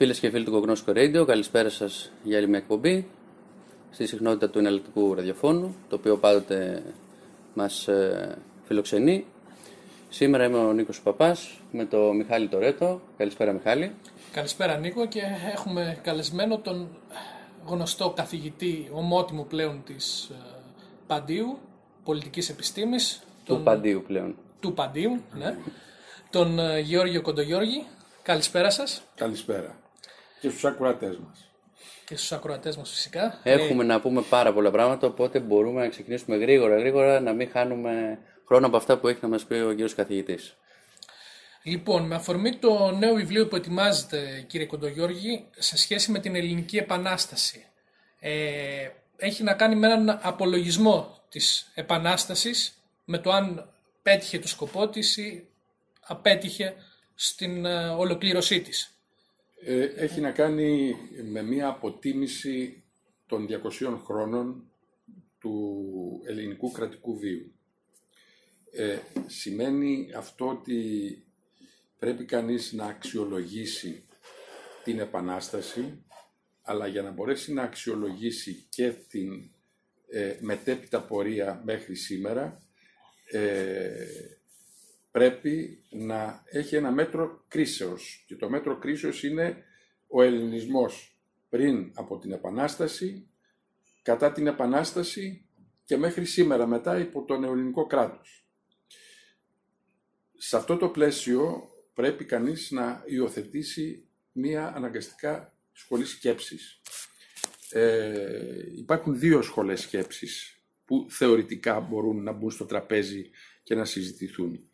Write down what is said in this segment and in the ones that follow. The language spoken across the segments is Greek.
Φίλες και φίλοι του Κογνώσκο Radio, καλησπέρα σας για άλλη μια εκπομπή στη συχνότητα του εναλλακτικού ραδιοφώνου, το οποίο πάντοτε μας ε, φιλοξενεί. Σήμερα είμαι ο Νίκος Παπάς με τον Μιχάλη Τορέτο. Καλησπέρα, Μιχάλη. Καλησπέρα, Νίκο, και έχουμε καλεσμένο τον γνωστό καθηγητή, ομότιμο πλέον της ε, Παντίου, πολιτικής επιστήμης. Του Παντίου πλέον. Του Παντίου, ναι. τον ε, Γεώργιο Κοντογιώργη. Καλησπέρα σας. Καλησπέρα και στους ακροατές μας. Και στους ακροατές μας φυσικά. Έχουμε να πούμε πάρα πολλά πράγματα, οπότε μπορούμε να ξεκινήσουμε γρήγορα, γρήγορα, να μην χάνουμε χρόνο από αυτά που έχει να μας πει ο κύριος καθηγητής. Λοιπόν, με αφορμή το νέο βιβλίο που ετοιμάζεται, κύριε Κοντογιώργη, σε σχέση με την Ελληνική Επανάσταση, ε, έχει να κάνει με έναν απολογισμό της Επανάστασης, με το αν πέτυχε το σκοπό της ή απέτυχε στην ε, ολοκλήρωσή της. Ε, έχει να κάνει με μία αποτίμηση των 200 χρόνων του ελληνικού κρατικού βίου. Ε, σημαίνει αυτό ότι πρέπει κανείς να αξιολογήσει την Επανάσταση, αλλά για να μπορέσει να αξιολογήσει και την ε, μετέπειτα πορεία μέχρι σήμερα, ε, πρέπει να έχει ένα μέτρο κρίσεως. Και το μέτρο κρίσεως είναι ο ελληνισμός πριν από την Επανάσταση, κατά την Επανάσταση και μέχρι σήμερα μετά υπό το νεοελληνικό κράτος. Σε αυτό το πλαίσιο πρέπει κανείς να υιοθετήσει μία αναγκαστικά σχολή σκέψης. Ε, υπάρχουν δύο σχολές σκέψης που θεωρητικά μπορούν να μπουν στο τραπέζι και να συζητηθούν.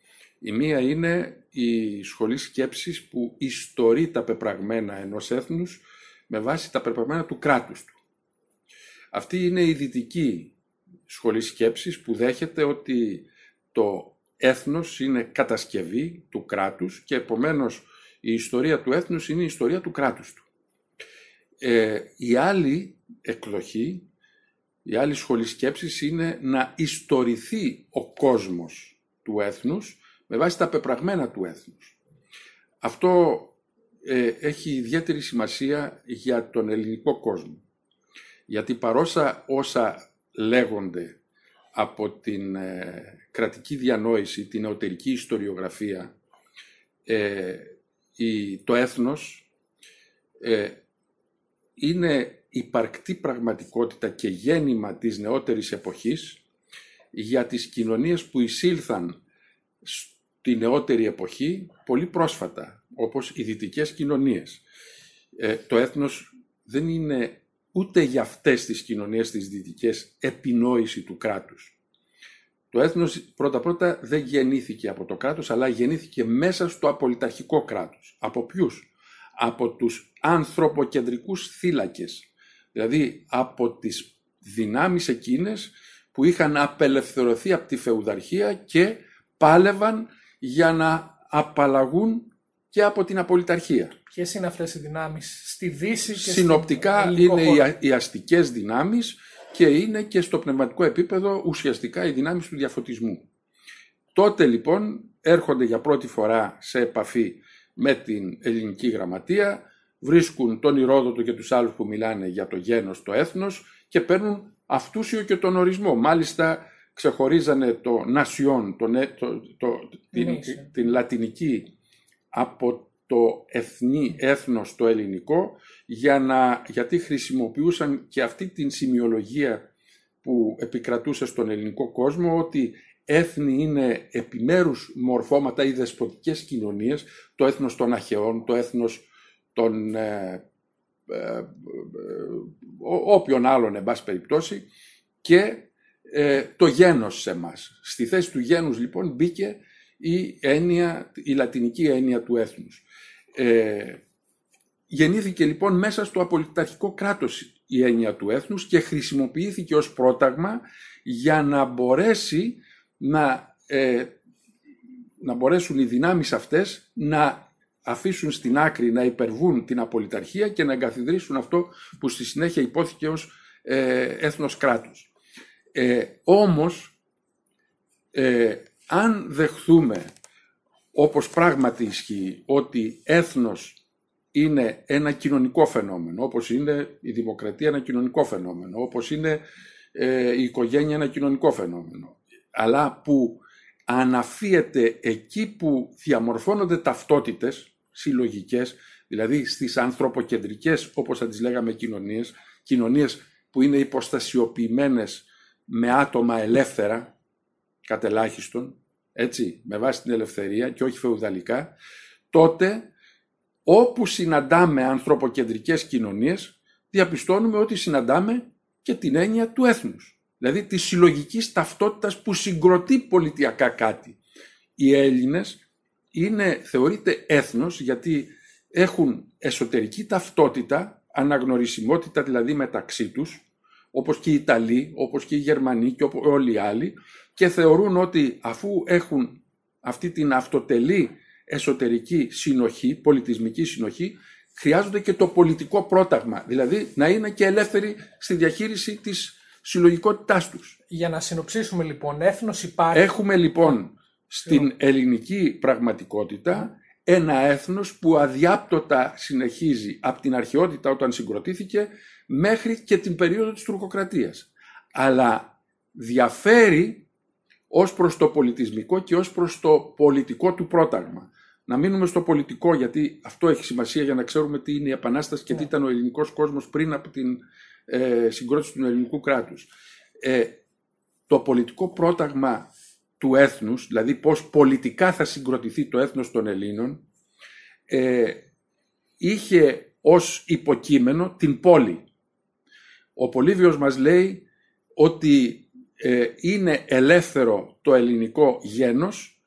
Η μία είναι η σχολή σκέψης που ιστορεί τα πεπραγμένα ενός έθνους με βάση τα πεπραγμένα του κράτους του. Αυτή είναι η δυτική σχολή σκέψης που δέχεται ότι το έθνος είναι κατασκευή του κράτους και επομένως η ιστορία του έθνους είναι η ιστορία του κράτους του. Ε, η άλλη εκδοχή, η άλλη σχολή σκέψης είναι να ιστορηθεί ο κόσμος του έθνους με βάση τα πεπραγμένα του έθνους. Αυτό ε, έχει ιδιαίτερη σημασία για τον ελληνικό κόσμο. Γιατί παρόσα όσα λέγονται από την ε, κρατική διανόηση, την νεωτερική ιστοριογραφία, ε, η, το έθνος ε, είναι υπαρκτή πραγματικότητα και γέννημα της νεότερης εποχής για τις κοινωνίες που εισήλθαν τη νεότερη εποχή πολύ πρόσφατα, όπως οι δυτικές κοινωνίες. Ε, το έθνος δεν είναι ούτε για αυτές τις κοινωνίες τις δυτικές επινόηση του κράτους. Το έθνος πρώτα-πρώτα δεν γεννήθηκε από το κράτος, αλλά γεννήθηκε μέσα στο απολυταρχικό κράτος. Από ποιους; Από τους ανθρωποκεντρικούς θύλακες. Δηλαδή από τις δυνάμεις εκείνες που είχαν απελευθερωθεί από τη φεουδαρχία και πάλευαν για να απαλλαγούν και από την απολυταρχία. Ποιες είναι αυτές οι δυνάμεις στη Δύση και Συνοπτικά είναι οι αστικές δυνάμεις και είναι και στο πνευματικό επίπεδο ουσιαστικά οι δυνάμεις του διαφωτισμού. Τότε λοιπόν έρχονται για πρώτη φορά σε επαφή με την ελληνική γραμματεία, βρίσκουν τον Ηρόδοτο και τους άλλους που μιλάνε για το γένος, το έθνος και παίρνουν αυτούσιο και τον ορισμό. Μάλιστα ξεχωρίζανε το νασιόν, το, το, το, την, την λατινική από το εθνή έθνος το ελληνικό για να, γιατί χρησιμοποιούσαν και αυτή την σημειολογία που επικρατούσε στον ελληνικό κόσμο ότι έθνη είναι επιμέρους μορφώματα ή δεσποτικές κοινωνίες, το έθνος των Αχαιών, το έθνος των ε, ε, ε όποιον άλλον εν πάση περιπτώσει και ε, το γένος σε μας. Στη θέση του γένους λοιπόν μπήκε η, έννοια, η λατινική έννοια του έθνους. Ε, γεννήθηκε λοιπόν μέσα στο απολυταρχικό κράτος η έννοια του έθνους και χρησιμοποιήθηκε ως πρόταγμα για να μπορέσει να, ε, να μπορέσουν οι δυνάμεις αυτές να αφήσουν στην άκρη να υπερβούν την απολυταρχία και να εγκαθιδρύσουν αυτό που στη συνέχεια υπόθηκε ως ε, έθνος κράτους. Ε, όμως, ε, αν δεχθούμε, όπως πράγματι ισχύει, ότι έθνος είναι ένα κοινωνικό φαινόμενο, όπως είναι η δημοκρατία ένα κοινωνικό φαινόμενο, όπως είναι ε, η οικογένεια ένα κοινωνικό φαινόμενο, αλλά που αναφύεται εκεί που διαμορφώνονται ταυτότητες συλλογικές, δηλαδή στις ανθρωποκεντρικές, όπως θα τις λέγαμε, κοινωνίες, κοινωνίες που είναι υποστασιοποιημένες με άτομα ελεύθερα, κατελάχιστον, έτσι, με βάση την ελευθερία και όχι φεουδαλικά, τότε όπου συναντάμε ανθρωποκεντρικές κοινωνίες, διαπιστώνουμε ότι συναντάμε και την έννοια του έθνους. Δηλαδή της συλλογικής ταυτότητας που συγκροτεί πολιτιακά κάτι. Οι Έλληνες είναι, θεωρείται έθνος γιατί έχουν εσωτερική ταυτότητα, αναγνωρισιμότητα δηλαδή μεταξύ τους, όπως και οι Ιταλοί, όπως και οι Γερμανοί και όλοι οι άλλοι, και θεωρούν ότι αφού έχουν αυτή την αυτοτελή εσωτερική συνοχή, πολιτισμική συνοχή, χρειάζονται και το πολιτικό πρόταγμα, δηλαδή να είναι και ελεύθεροι στη διαχείριση της συλλογικότητάς τους. Για να συνοψίσουμε λοιπόν, έθνος υπάρχει... Έχουμε λοιπόν στην ελληνική πραγματικότητα ένα έθνος που αδιάπτωτα συνεχίζει από την αρχαιότητα όταν συγκροτήθηκε μέχρι και την περίοδο της τουρκοκρατίας. Αλλά διαφέρει ως προς το πολιτισμικό και ως προς το πολιτικό του πρόταγμα. Να μείνουμε στο πολιτικό γιατί αυτό έχει σημασία για να ξέρουμε τι είναι η Επανάσταση και τι ναι. ήταν ο ελληνικός κόσμος πριν από την ε, συγκρότηση του ελληνικού κράτους. Ε, το πολιτικό πρόταγμα του έθνους, δηλαδή πώς πολιτικά θα συγκροτηθεί το έθνος των Ελλήνων, ε, είχε ως υποκείμενο την πόλη. Ο Πολύβιος μας λέει ότι ε, είναι ελεύθερο το ελληνικό γένος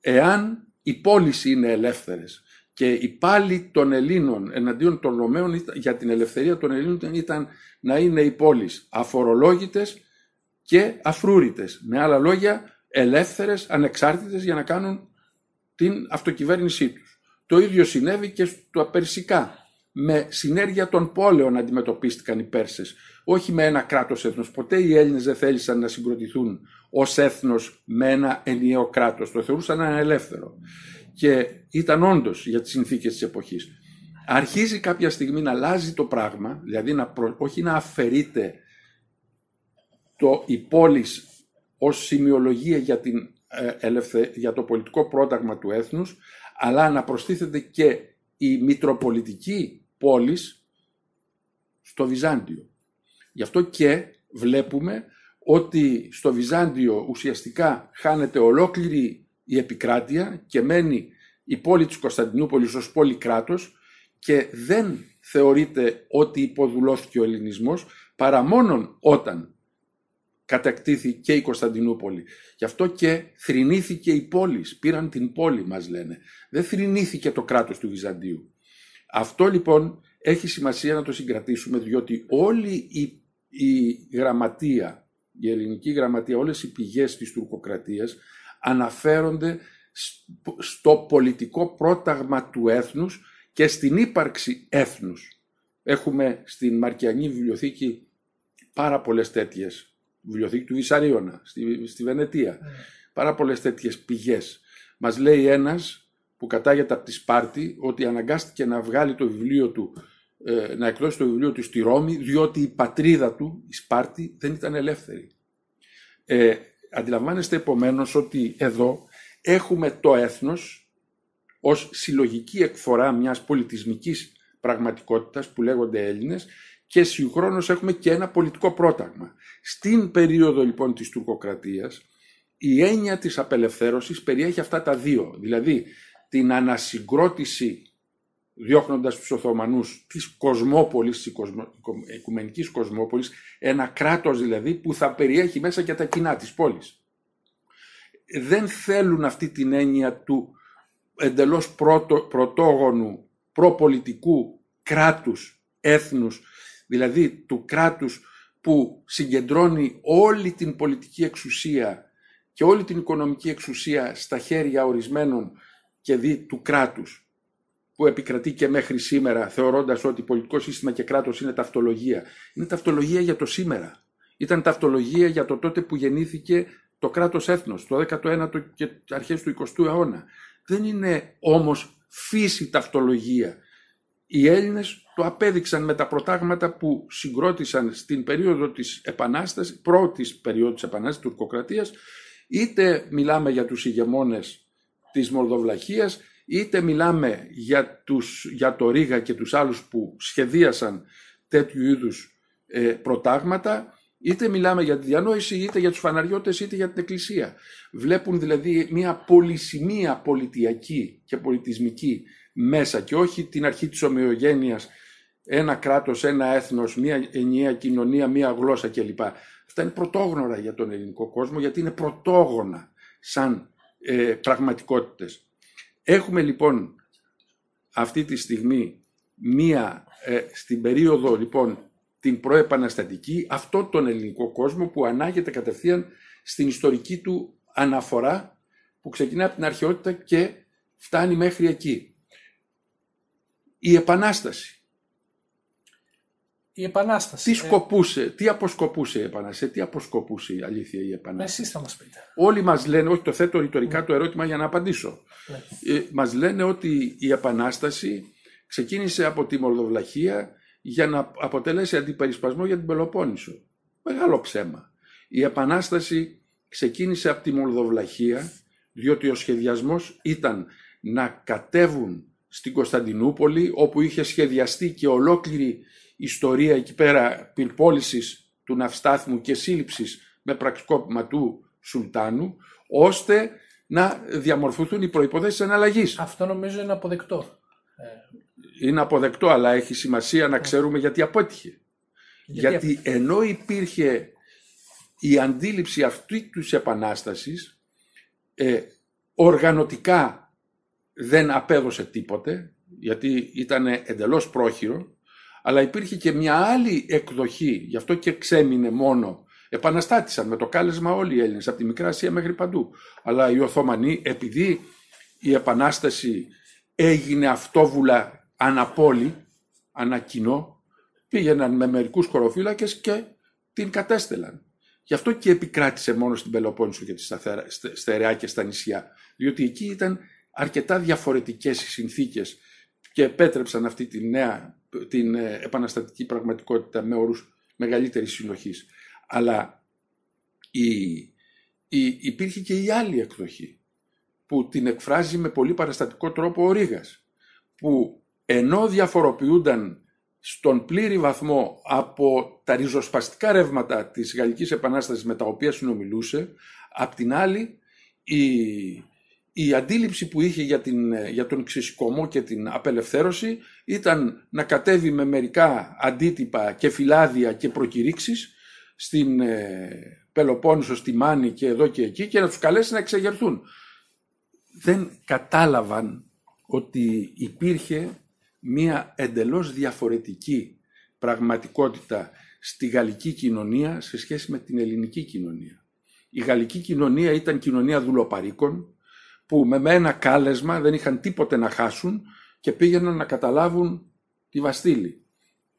εάν οι πόλεις είναι ελεύθερες. Και η πάλι των Ελλήνων εναντίον των Ρωμαίων για την ελευθερία των Ελλήνων ήταν να είναι οι πόλεις αφορολόγητες και αφρούρητες. Με άλλα λόγια, ελεύθερες, ανεξάρτητες για να κάνουν την αυτοκυβέρνησή τους. Το ίδιο συνέβη και στο Περσικά. Με συνέργεια των πόλεων αντιμετωπίστηκαν οι Πέρσες, όχι με ένα κράτος έθνος. Ποτέ οι Έλληνες δεν θέλησαν να συγκροτηθούν ως έθνος με ένα ενιαίο κράτος. Το θεωρούσαν ένα ελεύθερο. Και ήταν όντως για τις συνθήκες της εποχής. Αρχίζει κάποια στιγμή να αλλάζει το πράγμα, δηλαδή να όχι να αφαιρείται το η πόλης ως σημειολογία για, την, ε, για το πολιτικό πρόταγμα του έθνους, αλλά να προστίθεται και η μητροπολιτική πόλης στο Βυζάντιο. Γι' αυτό και βλέπουμε ότι στο Βυζάντιο ουσιαστικά χάνεται ολόκληρη η επικράτεια και μένει η πόλη της Κωνσταντινούπολης ως πόλη κράτος και δεν θεωρείται ότι υποδουλώθηκε ο ελληνισμός παρά μόνον όταν κατακτήθη και η Κωνσταντινούπολη. Γι' αυτό και θρηνήθηκε η πόλη, πήραν την πόλη μας λένε. Δεν θρηνήθηκε το κράτος του Βυζαντίου. Αυτό λοιπόν έχει σημασία να το συγκρατήσουμε διότι όλη η, η γραμματεία, η ελληνική γραμματεία, όλες οι πηγές της τουρκοκρατίας αναφέρονται στο πολιτικό πρόταγμα του έθνους και στην ύπαρξη έθνους. Έχουμε στην Μαρκιανή βιβλιοθήκη πάρα πολλές τέτοιες, βιβλιοθήκη του Βυσαρίωνα, στη, στη Βενετία, ναι. πάρα πολλές τέτοιες πηγές. Μας λέει ένας που κατάγεται από τη Σπάρτη ότι αναγκάστηκε να βγάλει το βιβλίο του, ε, να εκδώσει το βιβλίο του στη Ρώμη, διότι η πατρίδα του, η Σπάρτη, δεν ήταν ελεύθερη. Ε, αντιλαμβάνεστε επομένως ότι εδώ έχουμε το έθνος ως συλλογική εκφορά μιας πολιτισμικής πραγματικότητας που λέγονται Έλληνες και συγχρόνως έχουμε και ένα πολιτικό πρόταγμα. Στην περίοδο λοιπόν της τουρκοκρατίας η έννοια της απελευθέρωσης περιέχει αυτά τα δύο, δηλαδή την ανασυγκρότηση διώχνοντας τους Οθωμανούς της κοσμόπολης, της οικουμενικής κοσμόπολης, ένα κράτος δηλαδή που θα περιέχει μέσα και τα κοινά της πόλης. Δεν θέλουν αυτή την έννοια του εντελώς πρωτο, πρωτόγονου προπολιτικού κράτους, έθνους, δηλαδή του κράτους που συγκεντρώνει όλη την πολιτική εξουσία και όλη την οικονομική εξουσία στα χέρια ορισμένων και δι του κράτους που επικρατεί και μέχρι σήμερα θεωρώντας ότι πολιτικό σύστημα και κράτος είναι ταυτολογία. Είναι ταυτολογία για το σήμερα. Ήταν ταυτολογία για το τότε που γεννήθηκε το κράτος έθνος, το 19ο και αρχές του 20ου αιώνα. Δεν είναι όμως φύση ταυτολογία. οι Έλληνες το απέδειξαν με τα προτάγματα που συγκρότησαν στην περίοδο της Επανάστασης, πρώτης περίοδου της Επανάστασης, τουρκοκρατίας, είτε μιλάμε για τους ηγεμόνες της Μολδοβλαχίας, είτε μιλάμε για, τους, για το Ρίγα και τους άλλους που σχεδίασαν τέτοιου είδους ε, προτάγματα, είτε μιλάμε για τη διανόηση, είτε για τους φαναριώτες, είτε για την Εκκλησία. Βλέπουν δηλαδή μια πολυσημεία πολιτιακή και πολιτισμική μέσα και όχι την αρχή της ομοιογένειας, ένα κράτος, ένα έθνος, μια ενιαία κοινωνία, μια γλώσσα κλπ. Αυτά είναι πρωτόγνωρα για τον ελληνικό κόσμο γιατί είναι πρωτόγωνα σαν ε, πραγματικότητες. Έχουμε λοιπόν αυτή τη στιγμή μία, ε, στην περίοδο λοιπόν την προεπαναστατική, αυτό τον ελληνικό κόσμο που ανάγεται κατευθείαν στην ιστορική του αναφορά που ξεκινά από την αρχαιότητα και φτάνει μέχρι εκεί. Η Επανάσταση. Η Επανάσταση. Τι ε, σκοπούσε, τι αποσκοπούσε η Επανάσταση, τι αποσκοπούσε η αλήθεια η Επανάσταση; Εσείς θα μας πείτε. Όλοι μας λένε, όχι το θέτω ρητορικά το ερώτημα για να απαντήσω. Ναι. Ε, μας λένε ότι η Επανάσταση ξεκίνησε από τη Μολδοβλαχία για να αποτελέσει αντιπερισπασμό για την Πελοπόννησο. Μεγάλο ψέμα. Η Επανάσταση ξεκίνησε από τη Μολδοβλαχία διότι ο σχεδιασμός ήταν να κατέβουν στην Κωνσταντινούπολη όπου είχε σχεδιαστεί και ολόκληρη ιστορία εκεί πέρα πυρπόλησης του ναυστάθμου και σύλληψης με πραξικόπημα του Σουλτάνου ώστε να διαμορφωθούν οι προϋποθέσεις εναλλαγής. Αυτό νομίζω είναι αποδεκτό. Είναι αποδεκτό, αλλά έχει σημασία να ξέρουμε γιατί απέτυχε. Γιατί, γιατί ενώ υπήρχε η αντίληψη αυτή του επανάστασης, ε, οργανωτικά δεν απέδωσε τίποτε, γιατί ήταν εντελώς πρόχειρο, αλλά υπήρχε και μια άλλη εκδοχή, γι' αυτό και ξέμεινε μόνο. Επαναστάτησαν με το κάλεσμα όλοι οι Έλληνες, από τη Μικρά Ασία μέχρι παντού. Αλλά οι Οθωμανοί, επειδή η Επανάσταση έγινε αυτόβουλα αναπόλη, ανακοινώ, πήγαιναν με μερικούς κοροφύλακες και την κατέστελαν. Γι' αυτό και επικράτησε μόνο στην Πελοπόννησο και τη Στερεά και στα νησιά. Διότι εκεί ήταν αρκετά διαφορετικές οι συνθήκες και επέτρεψαν αυτή τη νέα, την ε, επαναστατική πραγματικότητα με όρους μεγαλύτερης συνοχής. Αλλά η, η, υπήρχε και η άλλη εκδοχή που την εκφράζει με πολύ παραστατικό τρόπο ο Ρήγας που ενώ διαφοροποιούνταν στον πλήρη βαθμό από τα ριζοσπαστικά ρεύματα της Γαλλικής Επανάστασης με τα οποία συνομιλούσε, απ' την άλλη η, η αντίληψη που είχε για, την, για τον ξεσηκωμό και την απελευθέρωση ήταν να κατέβει με μερικά αντίτυπα και φυλάδια και προκηρύξεις στην ε, Πελοπόννησο, στη Μάνη και εδώ και εκεί και να τους καλέσει να εξεγερθούν. Δεν κατάλαβαν ότι υπήρχε μία εντελώς διαφορετική πραγματικότητα στη γαλλική κοινωνία σε σχέση με την ελληνική κοινωνία. Η γαλλική κοινωνία ήταν κοινωνία δουλοπαρίκων που με ένα κάλεσμα δεν είχαν τίποτε να χάσουν και πήγαιναν να καταλάβουν τη Βαστήλη.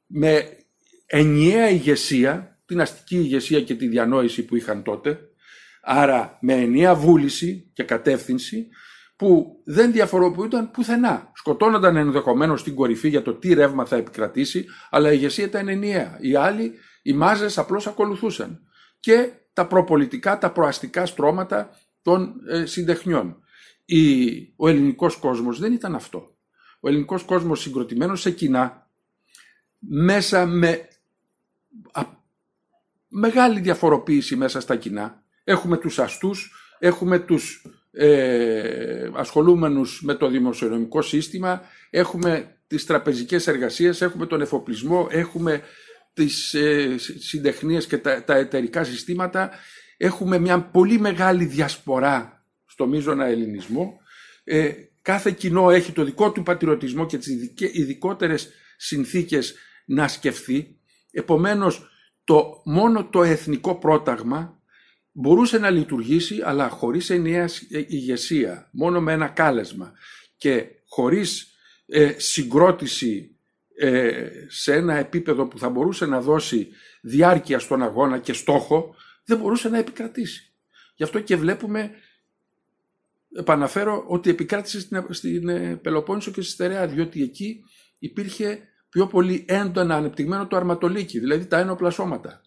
Με ενιαία ηγεσία, την αστική ηγεσία και τη διανόηση που είχαν τότε, άρα με ενιαία βούληση και κατεύθυνση, που δεν διαφοροποιούνταν πουθενά. Σκοτώνονταν ενδεχομένως στην κορυφή για το τι ρεύμα θα επικρατήσει, αλλά η ηγεσία ήταν ενιαία. Οι άλλοι, οι μάζες απλώς ακολουθούσαν. Και τα προπολιτικά, τα προαστικά στρώματα των ε, συντεχνιών. Η, ο ελληνικός κόσμος δεν ήταν αυτό. Ο ελληνικός κόσμος συγκροτημένος σε κοινά, μέσα με μεγάλη διαφοροποίηση μέσα στα κοινά. Έχουμε τους αστούς, έχουμε τους ε, ασχολούμενους με το δημοσιονομικό σύστημα, έχουμε τις τραπεζικές εργασίες, έχουμε τον εφοπλισμό, έχουμε τις ε, συντεχνίες και τα, τα εταιρικά συστήματα, έχουμε μια πολύ μεγάλη διασπορά στο μείζωνα ελληνισμό. Ε, κάθε κοινό έχει το δικό του πατριωτισμό και τις ειδικότερες συνθήκες να σκεφτεί. Επομένως, το, μόνο το εθνικό πρόταγμα μπορούσε να λειτουργήσει αλλά χωρίς ενιαία ηγεσία, μόνο με ένα κάλεσμα και χωρίς ε, συγκρότηση ε, σε ένα επίπεδο που θα μπορούσε να δώσει διάρκεια στον αγώνα και στόχο, δεν μπορούσε να επικρατήσει. Γι' αυτό και βλέπουμε, επαναφέρω, ότι επικράτησε στην, στην ε, Πελοπόννησο και στη Στερεά, διότι εκεί υπήρχε πιο πολύ έντονα ανεπτυγμένο το αρματολίκι, δηλαδή τα ένοπλα σώματα.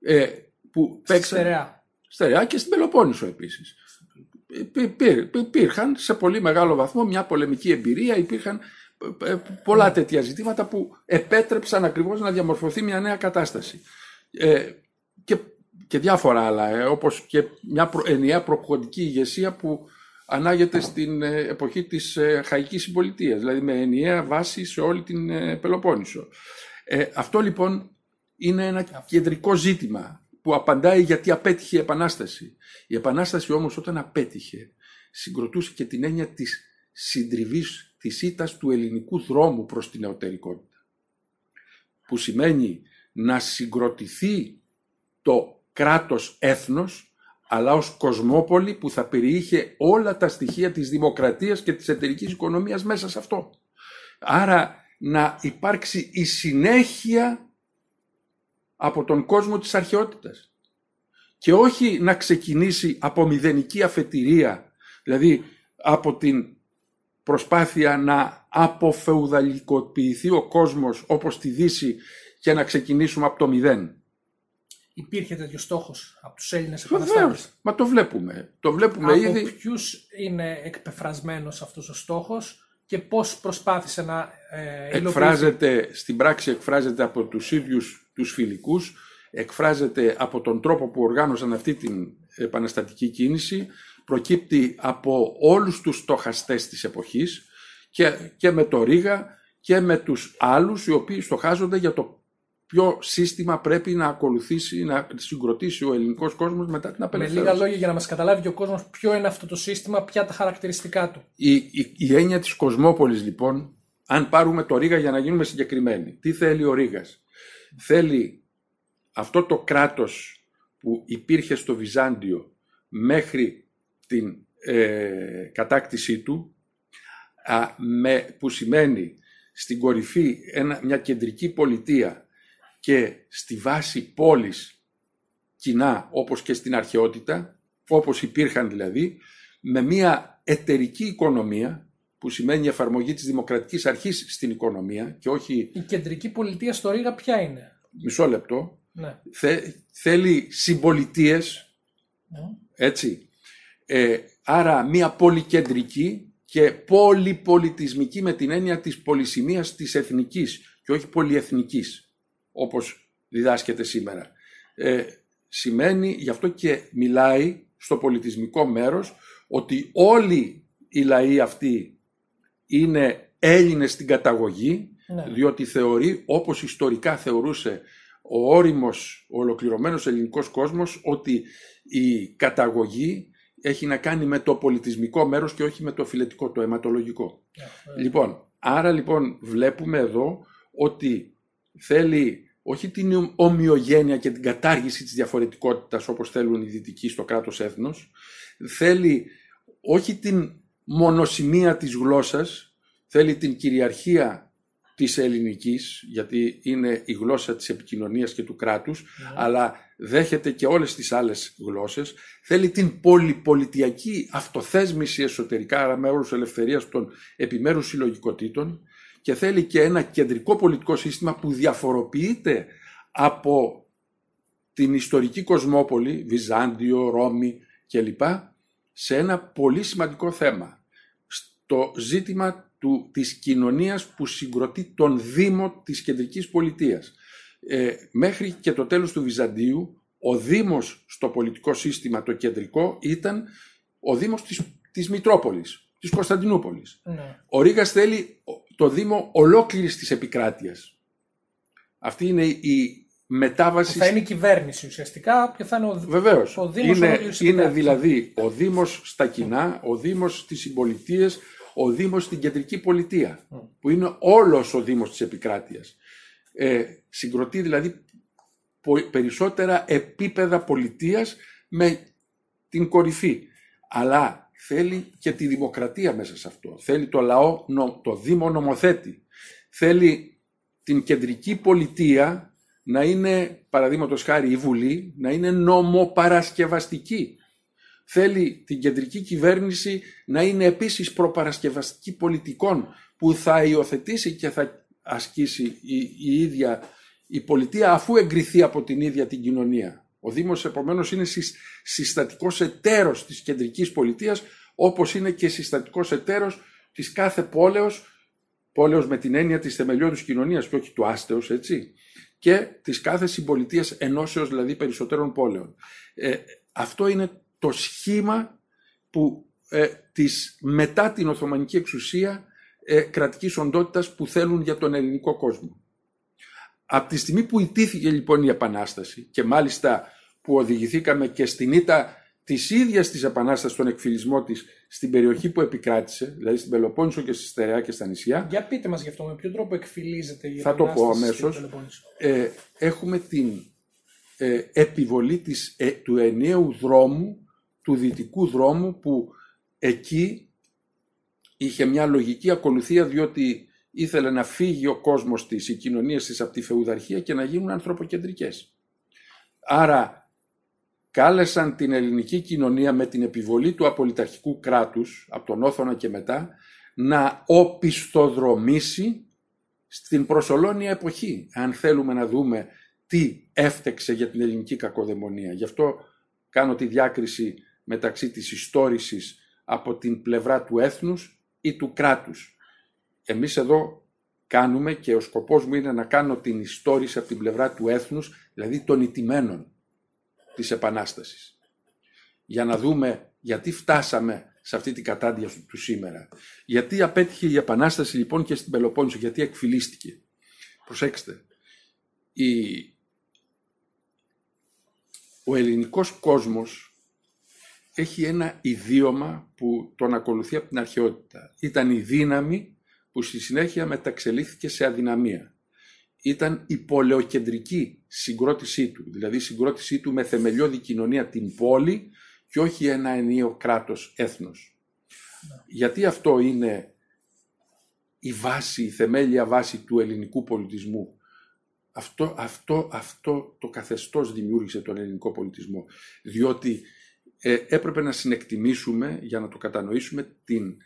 Ε, που παίξαν, στερεά. Στερεά και στην Πελοπόννησο επίσης. Υπήρχαν σε πολύ μεγάλο βαθμό μια πολεμική εμπειρία, υπήρχαν ε, πολλά τέτοια ζητήματα που επέτρεψαν ακριβώς να διαμορφωθεί μια νέα κατάσταση. Ε, και, και διάφορα άλλα, ε, όπως και μια προ, ενιαία προκοντική ηγεσία που ανάγεται στην ε, εποχή της ε, Χαϊκής Συμπολιτείας, δηλαδή με ενιαία βάση σε όλη την Πελοπόννησο. αυτό λοιπόν είναι ένα κεντρικό ζήτημα που απαντάει γιατί απέτυχε η Επανάσταση. Η Επανάσταση όμως όταν απέτυχε συγκροτούσε και την έννοια της συντριβής της ήττας του ελληνικού δρόμου προς την νεωτερικότητα. Που σημαίνει να συγκροτηθεί το κράτος έθνος αλλά ως κοσμόπολη που θα περιείχε όλα τα στοιχεία της δημοκρατίας και της εταιρικής οικονομίας μέσα σε αυτό. Άρα να υπάρξει η συνέχεια από τον κόσμο της αρχαιότητας. Και όχι να ξεκινήσει από μηδενική αφετηρία, δηλαδή από την προσπάθεια να αποφεουδαλικοποιηθεί ο κόσμος όπως τη Δύση και να ξεκινήσουμε από το μηδέν. Υπήρχε τέτοιο στόχος από τους Έλληνες επαναστάτες; Μα το βλέπουμε. Το βλέπουμε από ήδη. Ποιους είναι εκπεφρασμένος αυτός ο στόχος και πώς προσπάθησε να ε, Εκφράζεται, στην πράξη εκφράζεται από τους ίδιους τους φιλικούς, εκφράζεται από τον τρόπο που οργάνωσαν αυτή την επαναστατική κίνηση, προκύπτει από όλους τους στοχαστές της εποχής και, και με το Ρίγα και με τους άλλους οι οποίοι στοχάζονται για το ποιο σύστημα πρέπει να ακολουθήσει, να συγκροτήσει ο ελληνικός κόσμος μετά την απελευθέρωση. Με λίγα λόγια για να μας καταλάβει και ο κόσμος ποιο είναι αυτό το σύστημα, ποια τα χαρακτηριστικά του. Η, η, η έννοια της κοσμόπολης λοιπόν, αν πάρουμε το Ρίγα για να γίνουμε συγκεκριμένοι, τι θέλει ο Ρίγα. Θέλει αυτό το κράτος που υπήρχε στο Βυζάντιο μέχρι την ε, κατάκτησή του, α, με, που σημαίνει στην κορυφή ένα, μια κεντρική πολιτεία και στη βάση πόλης κοινά όπως και στην αρχαιότητα, όπως υπήρχαν δηλαδή, με μια εταιρική οικονομία που σημαίνει εφαρμογή της δημοκρατικής αρχής στην οικονομία και όχι... Η κεντρική πολιτεία στο Ρήγα ποια είναι; Μισό λεπτό. Ναι. θέλει συμπολιτείες, ναι. έτσι. Ε, άρα μια πολυκεντρική και πολυπολιτισμική με την έννοια της πολυσημείας της εθνικής και όχι πολυεθνικής όπως διδάσκεται σήμερα. Ε, σημαίνει, γι' αυτό και μιλάει στο πολιτισμικό μέρος, ότι όλοι οι λαοί αυτοί είναι Έλληνες στην καταγωγή, ναι. διότι θεωρεί, όπως ιστορικά θεωρούσε ο όριμος, ο ολοκληρωμένος ελληνικός κόσμος, ότι η καταγωγή έχει να κάνει με το πολιτισμικό μέρος και όχι με το φιλετικό, το αιματολογικό. Ναι, λοιπόν, άρα λοιπόν βλέπουμε εδώ ότι θέλει όχι την ομοιογένεια και την κατάργηση της διαφορετικότητας όπως θέλουν οι δυτικοί στο κράτος έθνος, θέλει όχι την μονοσημεία της γλώσσας, θέλει την κυριαρχία της ελληνικής, γιατί είναι η γλώσσα της επικοινωνίας και του κράτους, ναι. αλλά δέχεται και όλες τις άλλες γλώσσες, θέλει την πολυπολιτιακή αυτοθέσμηση εσωτερικά, άρα με όρους ελευθερίας των επιμέρους συλλογικοτήτων, και θέλει και ένα κεντρικό πολιτικό σύστημα που διαφοροποιείται από την ιστορική κοσμόπολη, Βυζάντιο, Ρώμη κλπ. σε ένα πολύ σημαντικό θέμα. Στο ζήτημα του, της κοινωνίας που συγκροτεί τον Δήμο της κεντρικής πολιτείας. Ε, μέχρι και το τέλος του Βυζαντίου, ο Δήμος στο πολιτικό σύστημα το κεντρικό ήταν ο Δήμος της, της Μητρόπολης, της Κωνσταντινούπολης. Ναι. Ο Ρήγας θέλει το Δήμο ολόκληρης της επικράτειας. Αυτή είναι η μετάβαση... θα είναι η κυβέρνηση ουσιαστικά και θα είναι ο, Βεβαίως. ο Δήμος είναι, είναι δηλαδή ο Δήμος στα κοινά, ο Δήμος στις συμπολιτείες, ο Δήμος στην κεντρική πολιτεία, που είναι όλος ο Δήμος της επικράτειας. Ε, συγκροτεί δηλαδή περισσότερα επίπεδα πολιτείας με την κορυφή. Αλλά θέλει και τη δημοκρατία μέσα σε αυτό. Θέλει το λαό, το Δήμο νομοθέτη. Θέλει την κεντρική πολιτεία να είναι, παραδείγματος χάρη η Βουλή, να είναι νομοπαρασκευαστική. Θέλει την κεντρική κυβέρνηση να είναι επίσης προπαρασκευαστική πολιτικών που θα υιοθετήσει και θα ασκήσει η, η ίδια η πολιτεία αφού εγκριθεί από την ίδια την κοινωνία. Ο Δήμος επομένως είναι συστατικός εταίρος της κεντρικής πολιτείας όπως είναι και συστατικός εταίρος της κάθε πόλεως, πόλεως με την έννοια της θεμελιώδους κοινωνίας και όχι του άστεως, έτσι, και της κάθε συμπολιτείας ενώσεως δηλαδή περισσότερων πόλεων. Ε, αυτό είναι το σχήμα που ε, της μετά την Οθωμανική εξουσία ε, κρατικής οντότητας που θέλουν για τον ελληνικό κόσμο. Από τη στιγμή που ιτήθηκε λοιπόν η Επανάσταση και μάλιστα που οδηγηθήκαμε και στην ήττα της ίδιας της Επανάστασης, τον εκφυλισμό της στην περιοχή που επικράτησε, δηλαδή στην Πελοπόννησο και στη Στερεά και στα νησιά. Για πείτε μας γι' αυτό, με ποιο τρόπο εκφυλίζεται η Θα το πω αμέσως. Ε, έχουμε την ε, επιβολή της, ε, του ενιαίου δρόμου, του δυτικού δρόμου που εκεί είχε μια λογική ακολουθία διότι ήθελε να φύγει ο κόσμος της, οι κοινωνίες της από τη φεουδαρχία και να γίνουν ανθρωποκεντρικές. Άρα κάλεσαν την ελληνική κοινωνία με την επιβολή του απολυταρχικού κράτους από τον Όθωνα και μετά να οπισθοδρομήσει στην προσωλώνια εποχή αν θέλουμε να δούμε τι έφτεξε για την ελληνική κακοδαιμονία. Γι' αυτό κάνω τη διάκριση μεταξύ της ιστόρησης από την πλευρά του έθνους ή του κράτους. Εμείς εδώ κάνουμε και ο σκοπός μου είναι να κάνω την ιστόρηση από την πλευρά του έθνους, δηλαδή των ιτημένων της Επανάστασης. Για να δούμε γιατί φτάσαμε σε αυτή την κατάντια του σήμερα. Γιατί απέτυχε η Επανάσταση λοιπόν και στην Πελοπόννησο, γιατί εκφυλίστηκε. Προσέξτε, η... ο ελληνικός κόσμος έχει ένα ιδίωμα που τον ακολουθεί από την αρχαιότητα. Ήταν η δύναμη που στη συνέχεια μεταξελίχθηκε σε αδυναμία. Ήταν η πολεοκεντρική συγκρότησή του, δηλαδή η συγκρότησή του με θεμελιώδη κοινωνία την πόλη και όχι ένα ενίο κράτος έθνος. Γιατί αυτό είναι η βάση, η θεμέλια βάση του ελληνικού πολιτισμού. Αυτό, αυτό, αυτό το καθεστώς δημιούργησε τον ελληνικό πολιτισμό. Διότι ε, έπρεπε να συνεκτιμήσουμε για να το κατανοήσουμε την,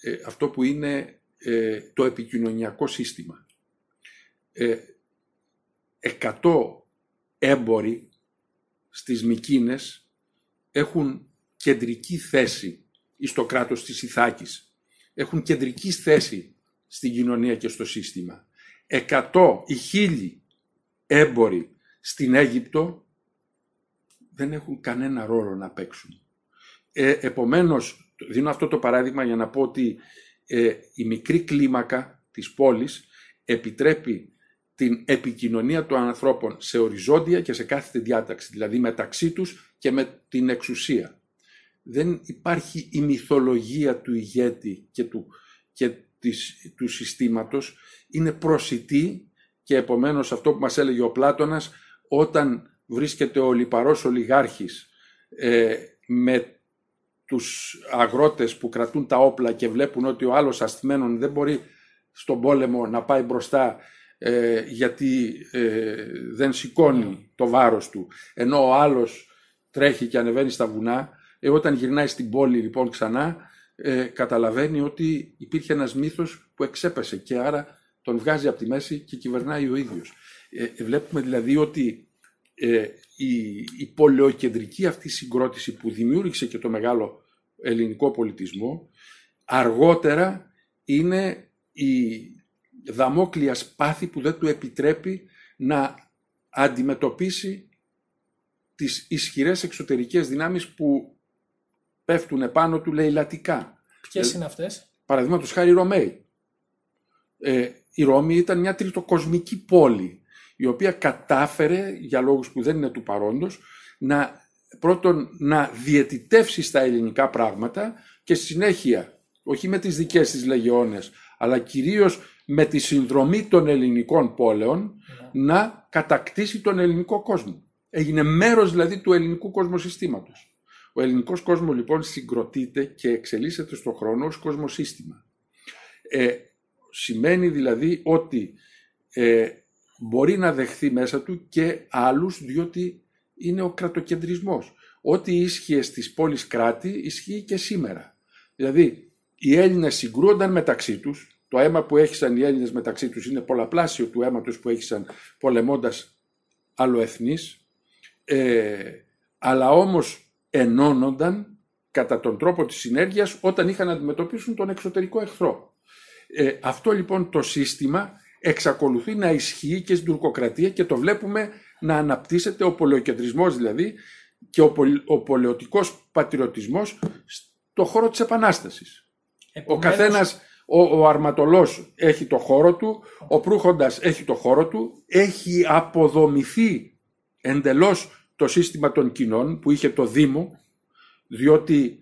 ε, αυτό που είναι ε, το επικοινωνιακό σύστημα. Ε, εκατό έμποροι στις Μικίνες έχουν κεντρική θέση στο κράτος της Ιθάκης. Έχουν κεντρική θέση στην κοινωνία και στο σύστημα. Εκατό ή χίλιοι έμποροι στην Αίγυπτο δεν έχουν κανένα ρόλο να παίξουν. Ε, επομένως, δίνω αυτό το παράδειγμα για να πω ότι ε, η μικρή κλίμακα της πόλης επιτρέπει την επικοινωνία των ανθρώπων σε οριζόντια και σε κάθε διάταξη, δηλαδή μεταξύ τους και με την εξουσία. Δεν υπάρχει η μυθολογία του ηγέτη και του, και της, του συστήματος, είναι προσιτή και επομένως αυτό που μας έλεγε ο Πλάτωνας, όταν βρίσκεται ο λιπαρός ολιγάρχης ε, με τους αγρότες που κρατούν τα όπλα και βλέπουν ότι ο άλλος ασθμένον δεν μπορεί στον πόλεμο να πάει μπροστά ε, γιατί ε, δεν σηκώνει το βάρος του ενώ ο άλλος τρέχει και ανεβαίνει στα βουνά ε, όταν γυρνάει στην πόλη λοιπόν ξανά ε, καταλαβαίνει ότι υπήρχε ένας μύθος που εξέπεσε και άρα τον βγάζει από τη μέση και κυβερνάει ο ίδιος. βλέπουμε δηλαδή ότι ε, η, η πολεοκεντρική αυτή συγκρότηση που δημιούργησε και το μεγάλο ελληνικό πολιτισμό, αργότερα είναι η δαμόκλεια σπάθη που δεν του επιτρέπει να αντιμετωπίσει τις ισχυρές εξωτερικές δυνάμεις που πέφτουν επάνω του λαιλατικά. Ποιες είναι αυτές; Παραδείγματος χάρη οι Ρωμαίοι. Ε, η Ρώμη ήταν μια τριτοκοσμική πόλη η οποία κατάφερε, για λόγους που δεν είναι του παρόντος, να πρώτον να διαιτητεύσει στα ελληνικά πράγματα και συνέχεια, όχι με τις δικές της λεγεώνες, αλλά κυρίως με τη συνδρομή των ελληνικών πόλεων, να κατακτήσει τον ελληνικό κόσμο. Έγινε μέρος δηλαδή του ελληνικού κοσμοσυστήματος. Ο ελληνικός κόσμος λοιπόν συγκροτείται και εξελίσσεται στον χρόνο ως κοσμοσύστημα. Ε, σημαίνει δηλαδή ότι ε, μπορεί να δεχθεί μέσα του και άλλους διότι είναι ο κρατοκεντρισμός. Ό,τι ίσχυε στις πόλεις κράτη ισχύει και σήμερα. Δηλαδή οι Έλληνες συγκρούονταν μεταξύ τους Το αίμα που έχησαν οι Έλληνες μεταξύ τους είναι πολλαπλάσιο του αίματος που έχησαν πολεμώντας αλλοεθνείς, ε, αλλά όμως ενώνονταν κατά τον τρόπο της συνέργειας όταν είχαν να αντιμετωπίσουν τον εξωτερικό εχθρό. Ε, αυτό λοιπόν το σύστημα εξακολουθεί να ισχύει και στην τουρκοκρατία και το βλέπουμε να αναπτύσσεται ο πολεοκεντρισμός δηλαδή και ο, πολ, ο πολεοτικός πατριωτισμός στο χώρο της Επανάστασης. Ο καθένας, ο, ο αρματολός έχει το χώρο του, ο προύχοντας έχει το χώρο του, έχει αποδομηθεί εντελώς το σύστημα των κοινών που είχε το Δήμο, διότι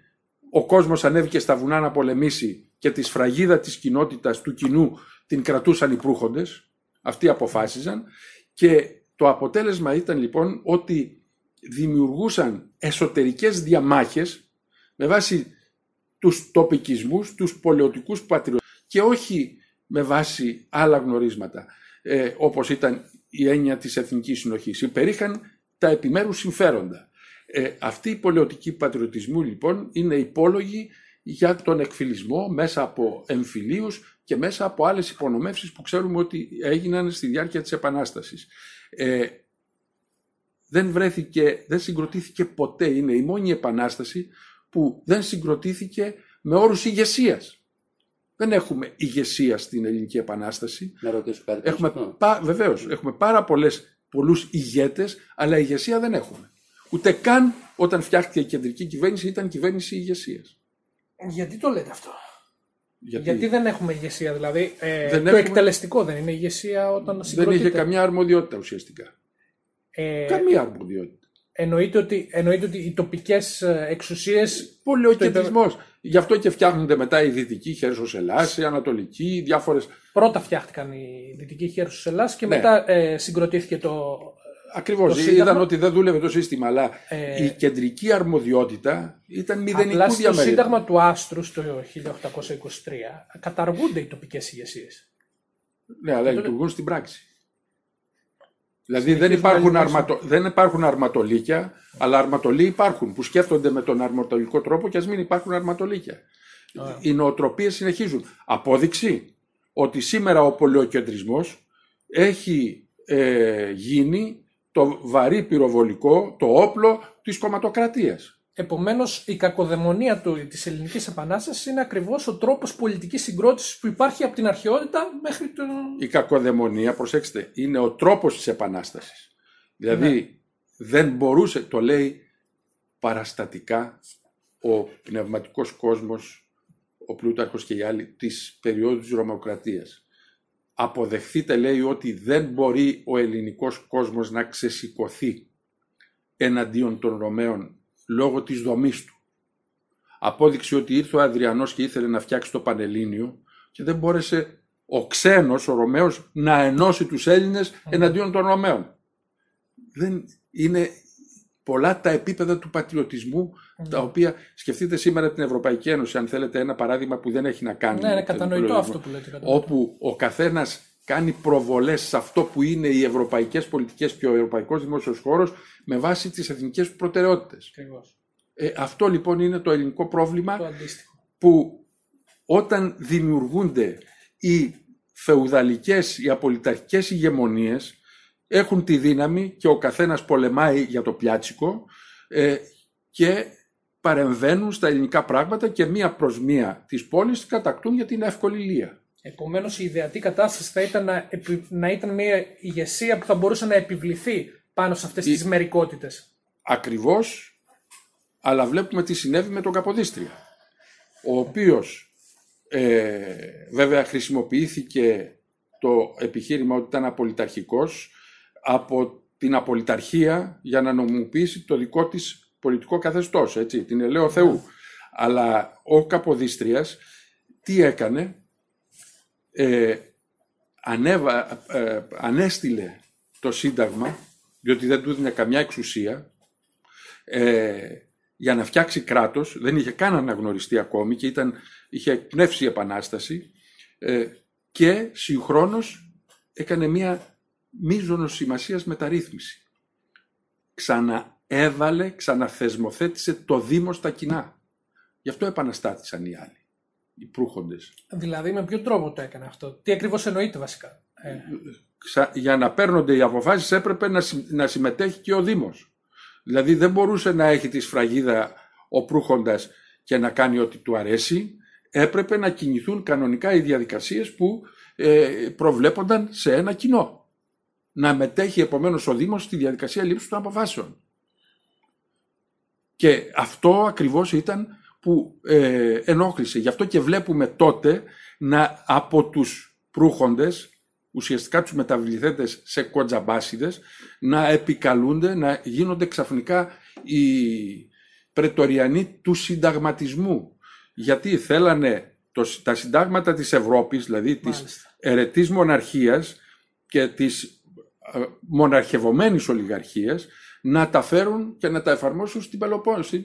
ο κόσμος ανέβηκε στα βουνά να πολεμήσει και τη σφραγίδα της κοινότητας του κοινού την κρατούσαν οι προύχοντες, αυτοί αποφάσιζαν και το αποτέλεσμα ήταν λοιπόν ότι δημιουργούσαν εσωτερικές διαμάχες με βάση τους τοπικισμούς, τους πολιοτικούς πατριωτικούς και όχι με βάση άλλα γνωρίσματα, ε, όπως ήταν η έννοια της εθνικής συνοχής. Υπερήχαν τα επιμέρους συμφέροντα. Ε, αυτή η πολιοτική πατριωτισμού λοιπόν είναι υπόλογη για τον εκφυλισμό μέσα από εμφυλίους και μέσα από άλλες υπονομεύσεις που ξέρουμε ότι έγιναν στη διάρκεια της Επανάστασης. Ε, δεν βρέθηκε, δεν συγκροτήθηκε ποτέ, είναι η μόνη επανάσταση που δεν συγκροτήθηκε με όρους ηγεσίας. Δεν έχουμε ηγεσία στην ελληνική επανάσταση. Να ρωτήσω κάτι. Έχουμε, πα, βεβαίως, έχουμε πάρα πολλές, πολλούς ηγέτες, αλλά ηγεσία δεν έχουμε. Ούτε καν όταν φτιάχτηκε η κεντρική κυβέρνηση ήταν κυβέρνηση ηγεσίας. Γιατί το λέτε αυτό; Γιατί, Γιατί δεν έχουμε ηγεσία, δηλαδή. Ε, Δεν το έχουμε- εκτελεστικό δεν είναι ηγεσία όταν δεν συγκροτείται. είχε καμιά αρμοδιότητα ουσιαστικά. Ε, Καμία αρμοδιότητα. εννοείται, ότι, εννοείται ότι οι τοπικές εξουσίες. Πολεοκεντρισμό. Γι' αυτό και φτιάχνονται μετά οι δυτικοί Χέρσος Ελλάς, οι Ανατολικοί, διάφορε. Πρώτα φτιάχτηκαν οι δυτικοί χέρου τη Ελλάδα και Ναι. μετά ε, συγκροτήθηκε το. Ακριβώς. Το Σύνταγμα- Είδαν ότι δεν δούλευε το σύστημα, αλλά Ε, η κεντρική αρμοδιότητα ήταν μηδενικού Απλά στο διαμέρισμα. Σύνταγμα του Άστρου το 1823 καταργούνται οι τοπικές ηγεσίες. Ναι, αλλά τότε- λειτουργούν στην πράξη. Δηλαδή δεν Συνεχίζουν να υπάρχουν, λειτουργούν. αρματο... δεν υπάρχουν αρματολίκια, αλλά αρματολοί υπάρχουν που σκέφτονται με τον αρματολικό τρόπο και ας μην υπάρχουν αρματολίκια. Ωραία. Οι νοοτροπίες συνεχίζουν. Απόδειξη ότι σήμερα ο πολιοκεντρισμός έχει ε, γίνει το βαρύ πυροβολικό, το όπλο της κομματοκρατίας. Επομένως, η κακοδαιμονία της ελληνικής επανάστασης είναι ακριβώς ο τρόπος πολιτικής συγκρότησης που υπάρχει από την αρχαιότητα μέχρι το. Η κακοδαιμονία, προσέξτε, είναι ο τρόπος της επανάστασης. Δηλαδή δεν μπορούσε, το λέει παραστατικά ο πνευματικός κόσμος, ο Πλούταρχος και οι άλλοι της περίοδου της Ρωμοκρατίας. Αποδεχθείτε λέει ότι δεν μπορεί ο ελληνικός κόσμος να ξεσηκωθεί εναντίον των Ρωμαίων λόγω της δομής του. Απόδειξη ότι ήρθε ο Αδριανός και ήθελε να φτιάξει το Πανελλήνιο και δεν μπόρεσε ο ξένος, ο Ρωμαίος, να ενώσει τους Έλληνες εναντίον των Ρωμαίων. Δεν είναι πολλά τα επίπεδα του πατριωτισμού, τα οποία σκεφτείτε σήμερα την Ευρωπαϊκή Ένωση, αν θέλετε ένα παράδειγμα που δεν έχει να κάνει. Ναι, είναι με τον κατανοητό πλουραλισμό. αυτό που λέτε. κατανοητό. Όπου ο καθένας κάνει προβολές σε αυτό που είναι οι ευρωπαϊκές πολιτικές και ο ευρωπαϊκός δημόσιος χώρος με βάση τις εθνικές του προτεραιότητες. Ακριβώς. Ε, αυτό λοιπόν είναι το ελληνικό πρόβλημα Το αντίστοιχο. που όταν δημιουργούνται οι φεουδαλικές, οι απολυταρχικές ηγεμονίες έχουν τη δύναμη και ο καθένας πολεμάει για το πιάτσικο ε, και παρεμβαίνουν στα ελληνικά πράγματα και μία προς μία της πόλης κατακτούν για την εύκολη λία. Επομένως, η ιδεατή κατάσταση θα ήταν να, επι- να ήταν μια ηγεσία που θα μπορούσε να επιβληθεί πάνω σε αυτές Η- τις μερικότητες. Ακριβώς, αλλά βλέπουμε τι συνέβη με τον Καποδίστρια, ο οποίος ε, βέβαια χρησιμοποιήθηκε το επιχείρημα ότι ήταν απολυταρχικός από την απολυταρχία για να νομιμοποιήσει το δικό της πολιτικό καθεστώς, έτσι, την ελαίο Θεού. Αλλά ο Καποδίστριας τι έκανε, ε, ανέβα, ε, ανέστηλε το Σύνταγμα, διότι δεν του έδινε καμιά εξουσία, ε, για να φτιάξει κράτος, δεν είχε καν αναγνωριστεί ακόμη και ήταν, είχε εκπνεύσει η Επανάσταση ε, και συγχρόνως έκανε μία μείζωνος σημασίας μεταρρύθμιση. Ξαναέβαλε, ξαναθεσμοθέτησε το Δήμο στα κοινά. Γι' αυτό επαναστάτησαν οι άλλοι. οι προύχοντες. Δηλαδή με ποιο τρόπο το έκανε αυτό, τι ακριβώς εννοείται βασικά; Ε. Για να παίρνονται οι αποφάσεις έπρεπε να, να συμμετέχει και ο Δήμος. Δηλαδή δεν μπορούσε να έχει τη σφραγίδα ο προύχοντας και να κάνει ό,τι του αρέσει. Έπρεπε να κινηθούν κανονικά οι διαδικασίες που ε, προβλέπονταν σε ένα κοινό. Να μετέχει επομένως ο Δήμος στη διαδικασία λήψης των αποφάσεων. Και αυτό ακριβώς ήταν που ε, ενόχλησε. Γι' αυτό και βλέπουμε τότε να από τους προύχοντες, ουσιαστικά τους μεταβληθέντες σε κοντζαμπάσιδες, να επικαλούνται, να γίνονται ξαφνικά οι πρετοριανοί του συνταγματισμού. Γιατί θέλανε το, τα συντάγματα της Ευρώπης, δηλαδή Μάλιστα. της ερετής μοναρχίας και της ε, μοναρχευομένης ολιγαρχίας, να τα φέρουν και να τα εφαρμόσουν στην Πελοπόννησο,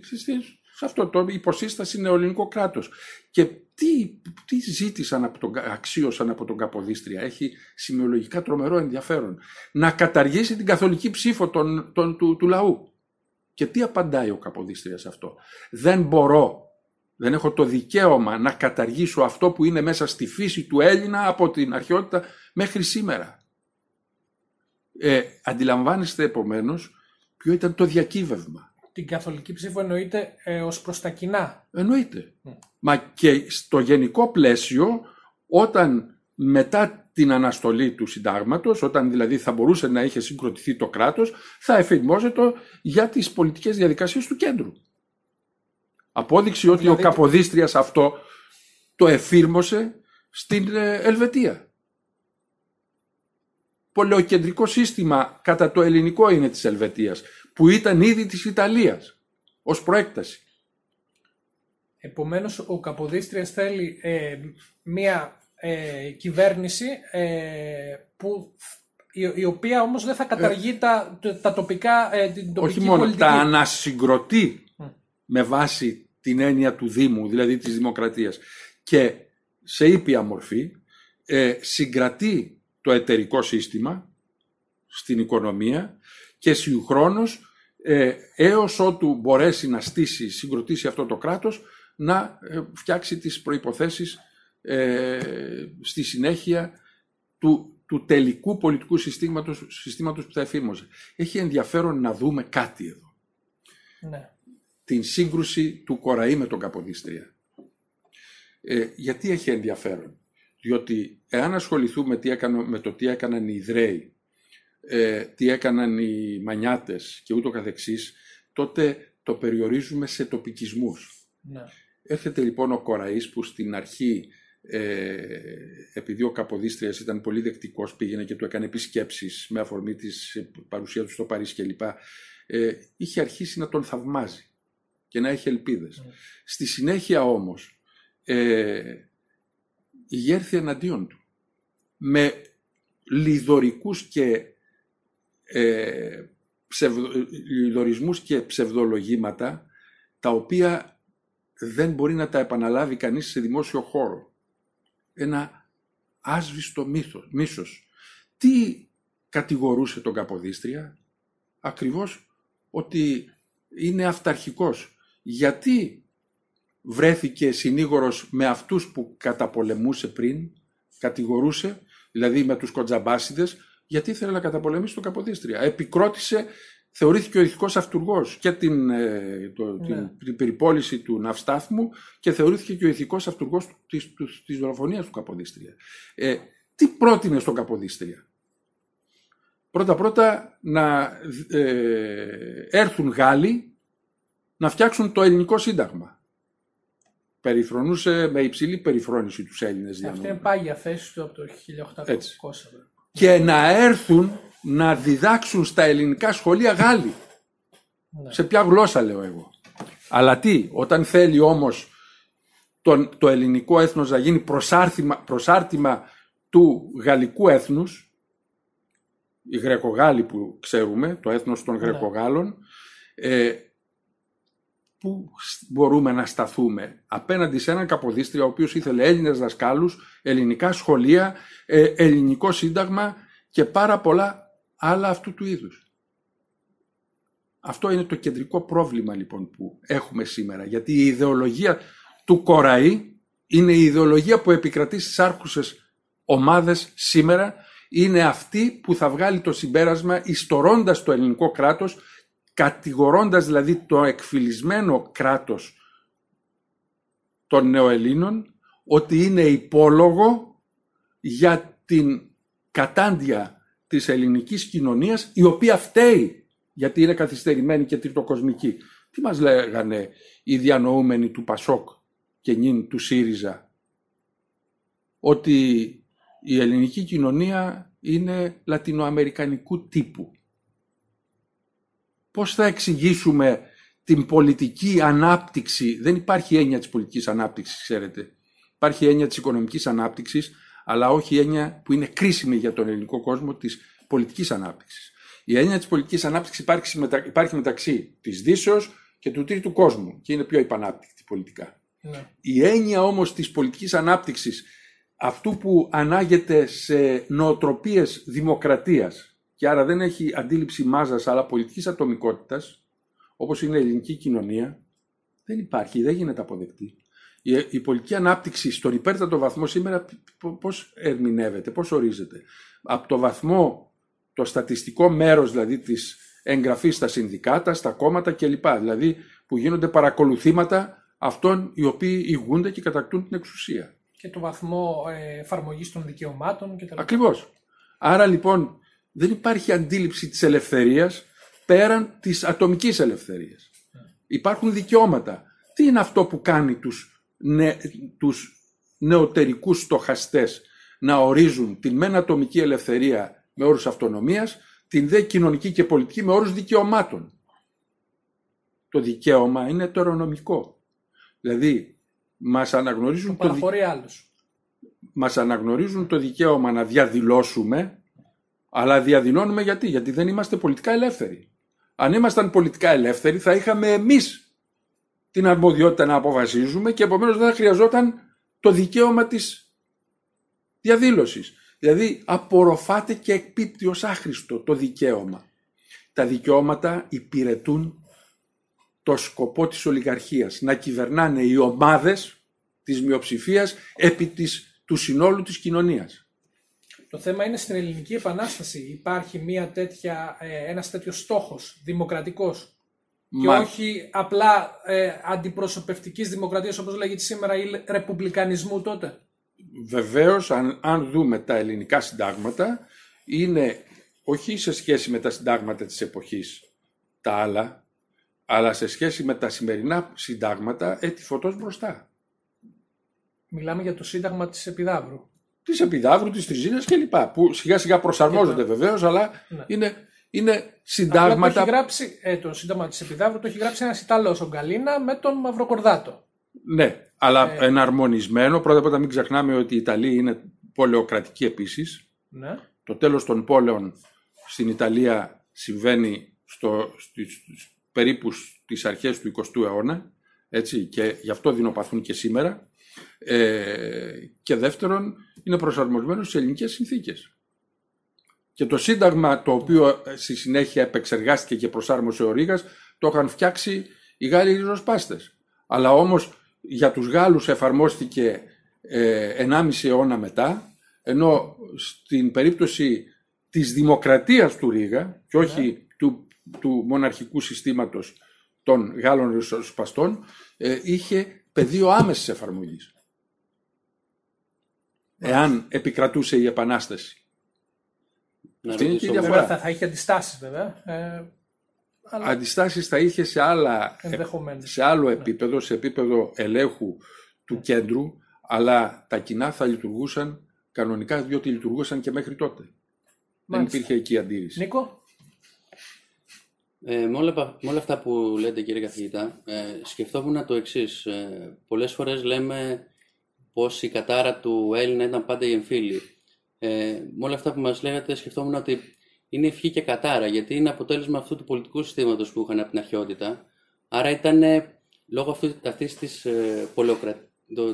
σε αυτό το υποσύσταση νεοελληνικό κράτος. Και τι, τι ζήτησαν από τον, αξίωσαν από τον Καποδίστρια. Έχει σημειολογικά τρομερό ενδιαφέρον. Να καταργήσει την καθολική ψήφο των, των, του, του λαού. Και τι απαντάει ο Καποδίστριας σε αυτό; Δεν μπορώ, δεν έχω το δικαίωμα να καταργήσω αυτό που είναι μέσα στη φύση του Έλληνα από την αρχαιότητα μέχρι σήμερα. Ε, αντιλαμβάνεστε επομένως ποιο ήταν το διακύβευμα. Την καθολική ψήφο εννοείται ε, ως προς τα κοινά. Εννοείται. Μα και στο γενικό πλαίσιο όταν μετά την αναστολή του συντάγματος, όταν δηλαδή θα μπορούσε να είχε συγκροτηθεί το κράτος, θα εφημόζεται για τις πολιτικές διαδικασίες του κέντρου. Απόδειξη ότι ο δηλαδή Καποδίστριας αυτό το εφήρμοσε στην ε, Ελβετία πολεοκεντρικό σύστημα κατά το ελληνικό είναι της Ελβετίας, που ήταν ήδη της Ιταλίας, ως προέκταση. Επομένως, ο Καποδίστριας θέλει ε, μία ε, κυβέρνηση ε, που, η, οποία όμως δεν θα καταργεί τα, τα τοπικά, την τοπική Όχι μόνο, τα ανασυγκροτεί με βάση την έννοια του Δήμου, δηλαδή της δημοκρατίας. Και σε ήπια μορφή συγκρατεί το εταιρικό σύστημα στην οικονομία και συγχρόνως ε, έως ότου μπορέσει να στήσει, συγκροτήσει αυτό το κράτος, να ε, φτιάξει τις προϋποθέσεις ε, στη συνέχεια του, του τελικού πολιτικού συστήματος, συστήματος που θα εφήρμοζε. Έχει ενδιαφέρον να δούμε κάτι εδώ. Ναι. Την σύγκρουση του Κοραή με τον Καποδίστρια. Ε, γιατί έχει ενδιαφέρον; Διότι εάν ασχοληθούμε τι με το τι έκαναν οι Ιδραίοι, ε, τι έκαναν οι Μανιάτες και ούτω καθεξής, τότε το περιορίζουμε σε τοπικισμούς. Ναι. Έρχεται λοιπόν ο Κοραής που στην αρχή, ε, επειδή ο Καποδίστριας ήταν πολύ δεκτικός, πήγαινε και του έκανε επισκέψεις με αφορμή της παρουσία του στο Παρίσι κλπ. Ε, είχε αρχίσει να τον θαυμάζει και να έχει ελπίδες. Ναι. Στη συνέχεια όμως, ε, γέρθη εναντίον του με λιδωρικούς και ε, λιδωρισμούς και ψευδολογήματα τα οποία δεν μπορεί να τα επαναλάβει κανείς σε δημόσιο χώρο. Ένα άσβηστο μύθος, μίσος. Τι κατηγορούσε τον Καποδίστρια; Ακριβώς ότι είναι αυταρχικός. Γιατί βρέθηκε συνήγορος με αυτούς που καταπολεμούσε πριν, κατηγορούσε, δηλαδή με τους κοντζαμπάσιδες, γιατί ήθελε να καταπολεμήσει τον Καποδίστρια. Επικρότησε, θεωρήθηκε ο ηθικός αυτούργος και την, ε, το, ναι. την, περιπόληση του ναυστάθμου και θεωρήθηκε και ο ηθικός αυτούργος της, της, της δολοφονίας του Καποδίστρια. Ε, τι πρότεινε στον Καποδίστρια; Πρώτα-πρώτα να ε, έρθουν Γάλλοι να φτιάξουν το ελληνικό σύνταγμα περιφρονούσε με υψηλή περιφρόνηση τους Έλληνες Αυτή είναι πάγια θέση του από το 1800. Έτσι. Και να έρθουν να διδάξουν στα ελληνικά σχολεία Γάλλοι. Ναι. Σε ποια γλώσσα λέω εγώ. Αλλά τι, όταν θέλει όμως το, το ελληνικό έθνος να γίνει προσάρτημα, του γαλλικού έθνους, οι Γρεκογάλοι που ξέρουμε, το έθνος των ναι. Γρεκογάλων, ε, πού μπορούμε να σταθούμε απέναντι σε έναν Καποδίστρια ο οποίος ήθελε Έλληνες δασκάλους, ελληνικά σχολεία, ε, ελληνικό σύνταγμα και πάρα πολλά άλλα αυτού του είδους. Αυτό είναι το κεντρικό πρόβλημα λοιπόν που έχουμε σήμερα γιατί η ιδεολογία του Κοραή είναι η ιδεολογία που επικρατεί στις άρχουσες ομάδες σήμερα, είναι αυτή που θα βγάλει το συμπέρασμα ιστορώντας το ελληνικό κράτος, κατηγορώντας δηλαδή το εκφυλισμένο κράτος των νεοελλήνων, ότι είναι υπόλογο για την κατάντια της ελληνικής κοινωνίας, η οποία φταίει γιατί είναι καθυστερημένη και τριτοκοσμική. Τι μας λέγανε οι διανοούμενοι του Πασόκ και νυν του ΣΥΡΙΖΑ, ότι η ελληνική κοινωνία είναι λατινοαμερικανικού τύπου. Πώς θα εξηγήσουμε την πολιτική ανάπτυξη, δεν υπάρχει έννοια της πολιτικής ανάπτυξης, ξέρετε. Υπάρχει έννοια της οικονομικής ανάπτυξης, αλλά όχι η έννοια που είναι κρίσιμη για τον ελληνικό κόσμο της πολιτικής ανάπτυξης. Η έννοια της πολιτικής ανάπτυξης υπάρχει, υπάρχει μεταξύ της Δύσεως και του τρίτου κόσμου και είναι πιο υπανάπτυκτη πολιτικά. Ναι. Η έννοια όμως της πολιτικής ανάπτυξης αυτού που ανάγεται σε νοοτροπίες δημοκρατίας και άρα δεν έχει αντίληψη μάζας αλλά πολιτικής ατομικότητας όπως είναι η ελληνική κοινωνία δεν υπάρχει, δεν γίνεται αποδεκτή. Η, η πολιτική ανάπτυξη στον υπέρτατο βαθμό σήμερα πώς ερμηνεύεται, πώς ορίζεται; Από το βαθμό, το στατιστικό μέρος δηλαδή της εγγραφής στα συνδικάτα, στα κόμματα κλπ. Δηλαδή που γίνονται παρακολουθήματα αυτών οι οποίοι ηγούνται και κατακτούν την εξουσία. Και το βαθμό ε, εφαρμογής των δικαιωμάτων κτλ. Ακριβώς. Άρα λοιπόν δεν υπάρχει αντίληψη της ελευθερίας πέραν της ατομικής ελευθερίας. Υπάρχουν δικαιώματα. Τι είναι αυτό που κάνει τους, νε, τους νεωτερικούς στοχαστές να ορίζουν την μεν ατομική ελευθερία με όρους αυτονομίας, την δε κοινωνική και πολιτική με όρους δικαιωμάτων. Το δικαίωμα είναι το τερονομικό. Δηλαδή, μας αναγνωρίζουν το, το, άλλους. μας αναγνωρίζουν το δικαίωμα να διαδηλώσουμε, αλλά διαδηλώνουμε γιατί, γιατί δεν είμαστε πολιτικά ελεύθεροι. Αν ήμασταν πολιτικά ελεύθεροι θα είχαμε εμείς την αρμοδιότητα να αποφασίζουμε και επομένως δεν θα χρειαζόταν το δικαίωμα της διαδήλωσης. Δηλαδή απορροφάται και εκπίπτει ως άχρηστο το δικαίωμα. Τα δικαιώματα υπηρετούν το σκοπό της ολιγαρχίας, να κυβερνάνε οι ομάδες της μειοψηφίας επί της, του συνόλου της κοινωνίας. Το θέμα είναι στην ελληνική επανάσταση υπάρχει μια τέτοια, ε, ένας τέτοιος στόχος δημοκρατικός και όχι απλά ε, αντιπροσωπευτικής δημοκρατίας όπως λέγεται σήμερα ή ρεπουμπλικανισμού τότε. Βεβαίως αν, αν δούμε τα ελληνικά συντάγματα είναι όχι σε σχέση με τα συντάγματα της εποχής τα άλλα αλλά σε σχέση με τα σημερινά συντάγματα έτη φωτός μπροστά. Μιλάμε για το σύνταγμα της Επιδαύρου. Της Επιδαύρου, της Τριζίνας κλπ. Που σιγά σιγά προσαρμόζονται βεβαίως, αλλά ναι. είναι, είναι συντάγματα... το, έχει γράψει, ε, το σύνταγμα της Επιδαύρου το έχει γράψει ένας Ιταλός, ο Γκαλίνα, με τον Μαυροκορδάτο. Ναι, αλλά ε... εναρμονισμένο. Πρώτα απ' όλα μην ξεχνάμε ότι η Ιταλία είναι πολεοκρατική επίσης. Ναι. Το τέλος των πόλεων στην Ιταλία συμβαίνει στο, περίπου στις αρχές του 20ου αιώνα έτσι, και γι' αυτό δεινοπαθούν και σήμερα ε, και δεύτερον είναι προσαρμοσμένο στις ελληνικές συνθήκες. Και το σύνταγμα το οποίο στη συνέχεια επεξεργάστηκε και προσάρμοσε ο Ρήγας το είχαν φτιάξει οι Γάλλοι ριζοσπάστες. Αλλά όμως για τους Γάλλους εφαρμόστηκε ε, 1,5 αιώνα μετά ενώ στην περίπτωση της δημοκρατίας του Ρήγα και όχι ναι. του του μοναρχικού συστήματος των Γάλλων ριζοσπαστών ε, είχε πεδίο άμεσης εφαρμογής. Εάν επικρατούσε η Επανάσταση. Να Αυτή είναι και η διαφορά. Θα, θα είχε αντιστάσεις βέβαια. Ε, αλλά... Αντιστάσεις θα είχε σε, άλλα, σε άλλο ναι. επίπεδο, σε επίπεδο ελέγχου του ναι. κέντρου, αλλά τα κοινά θα λειτουργούσαν κανονικά διότι λειτουργούσαν και μέχρι τότε. Δεν υπήρχε εκεί αντίρρηση. Νίκο. Ε, με, όλα, με, όλα, αυτά που λέτε κύριε καθηγητά, ε, σκεφτόμουν το εξής. Ε, πολλές φορές λέμε πως η κατάρα του Έλληνα ήταν πάντα η εμφύλη. Ε, με όλα αυτά που μας λέγατε σκεφτόμουν ότι είναι ευχή και κατάρα, γιατί είναι αποτέλεσμα αυτού του πολιτικού συστήματος που είχαν από την αρχαιότητα. Άρα ήταν λόγω αυτού, αυτής της ε,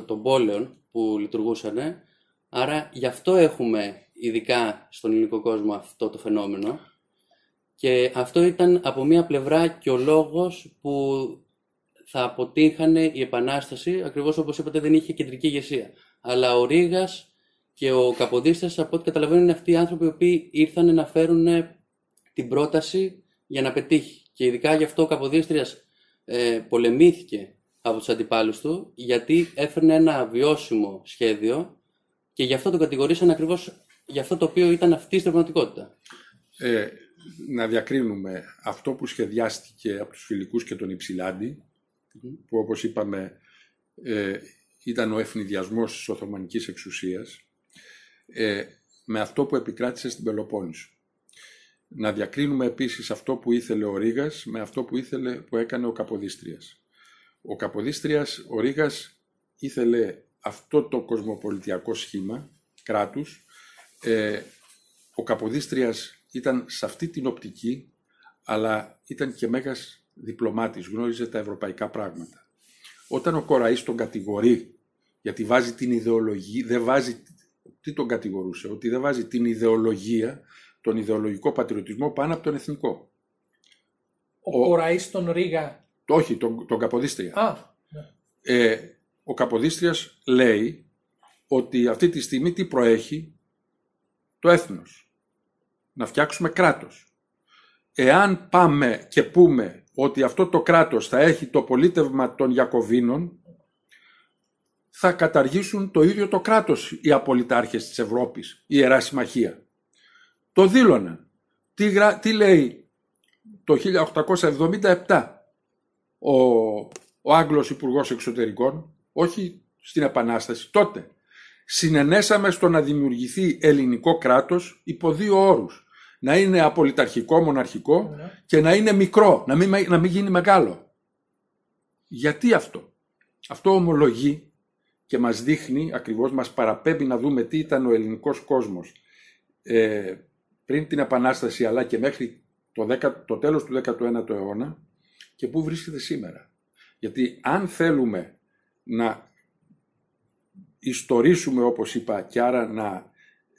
των πόλεων που λειτουργούσαν, άρα γι' αυτό έχουμε ειδικά στον ελληνικό κόσμο αυτό το φαινόμενο και αυτό ήταν από μία πλευρά και ο λόγος που θα αποτύχανε η Επανάσταση, ακριβώς όπως είπατε δεν είχε κεντρική ηγεσία. Αλλά ο Ρήγας και ο Καποδίστρας, από ό,τι καταλαβαίνω, είναι αυτοί οι άνθρωποι οι οποίοι ήρθαν να φέρουν την πρόταση για να πετύχει. Και ειδικά γι' αυτό ο Καποδίστριας ε, πολεμήθηκε από τους αντιπάλους του, γιατί έφερνε ένα βιώσιμο σχέδιο και γι' αυτό τον κατηγορήσαν ακριβώς για αυτό το οποίο ήταν αυτή στην πραγματικότητα. Ε, να διακρίνουμε αυτό που σχεδιάστηκε από τους φιλικούς και τον υψηλαντη που όπως είπαμε ε, ήταν ο ευνηδιασμός της Οθωμανικής εξουσίας, ε, με αυτό που επικράτησε στην Πελοπόννησο. Να διακρίνουμε επίσης αυτό που ήθελε ο Ρήγας με αυτό που ήθελε που έκανε ο Καποδίστριας. Ο Καποδίστριας, ο Ρήγας ήθελε αυτό το κοσμοπολιτιακό σχήμα κράτους. Ε, ο Καποδίστριας ήταν σε αυτή την οπτική, αλλά ήταν και μέγας διπλωμάτης, γνώριζε τα ευρωπαϊκά πράγματα. Όταν ο Κοραής τον κατηγορεί, γιατί βάζει την ιδεολογία, δεν βάζει, τι τον κατηγορούσε, ότι δεν βάζει την ιδεολογία, τον ιδεολογικό πατριωτισμό πάνω από τον εθνικό. Ο, ο Κοραής τον Ρίγα. Όχι, τον, τον Καποδίστρια. Α, ναι. ε, ο Καποδίστριας λέει ότι αυτή τη στιγμή τι προέχει; Το έθνος. Να φτιάξουμε κράτος. Εάν πάμε και πούμε ότι αυτό το κράτος θα έχει το πολίτευμα των Ιακωβίνων, θα καταργήσουν το ίδιο το κράτος οι απολυτάρχες της Ευρώπης, η Ιερά Συμμαχία. Το δήλωναν. Τι, τι λέει το 1877 ο, ο Άγγλος Υπουργός Εξωτερικών, όχι στην Επανάσταση, τότε. Συνενέσαμε στο να δημιουργηθεί ελληνικό κράτος υπό δύο όρους να είναι απολυταρχικό, μοναρχικό ναι. και να είναι μικρό, να μην, να μην γίνει μεγάλο. Γιατί αυτό; Αυτό ομολογεί και μας δείχνει, ακριβώς μας παραπέμπει να δούμε τι ήταν ο ελληνικός κόσμος ε, πριν την Επανάσταση αλλά και μέχρι το, 10, το τέλος του 19ου αιώνα και πού βρίσκεται σήμερα. Γιατί αν θέλουμε να ιστορίσουμε όπως είπα και άρα να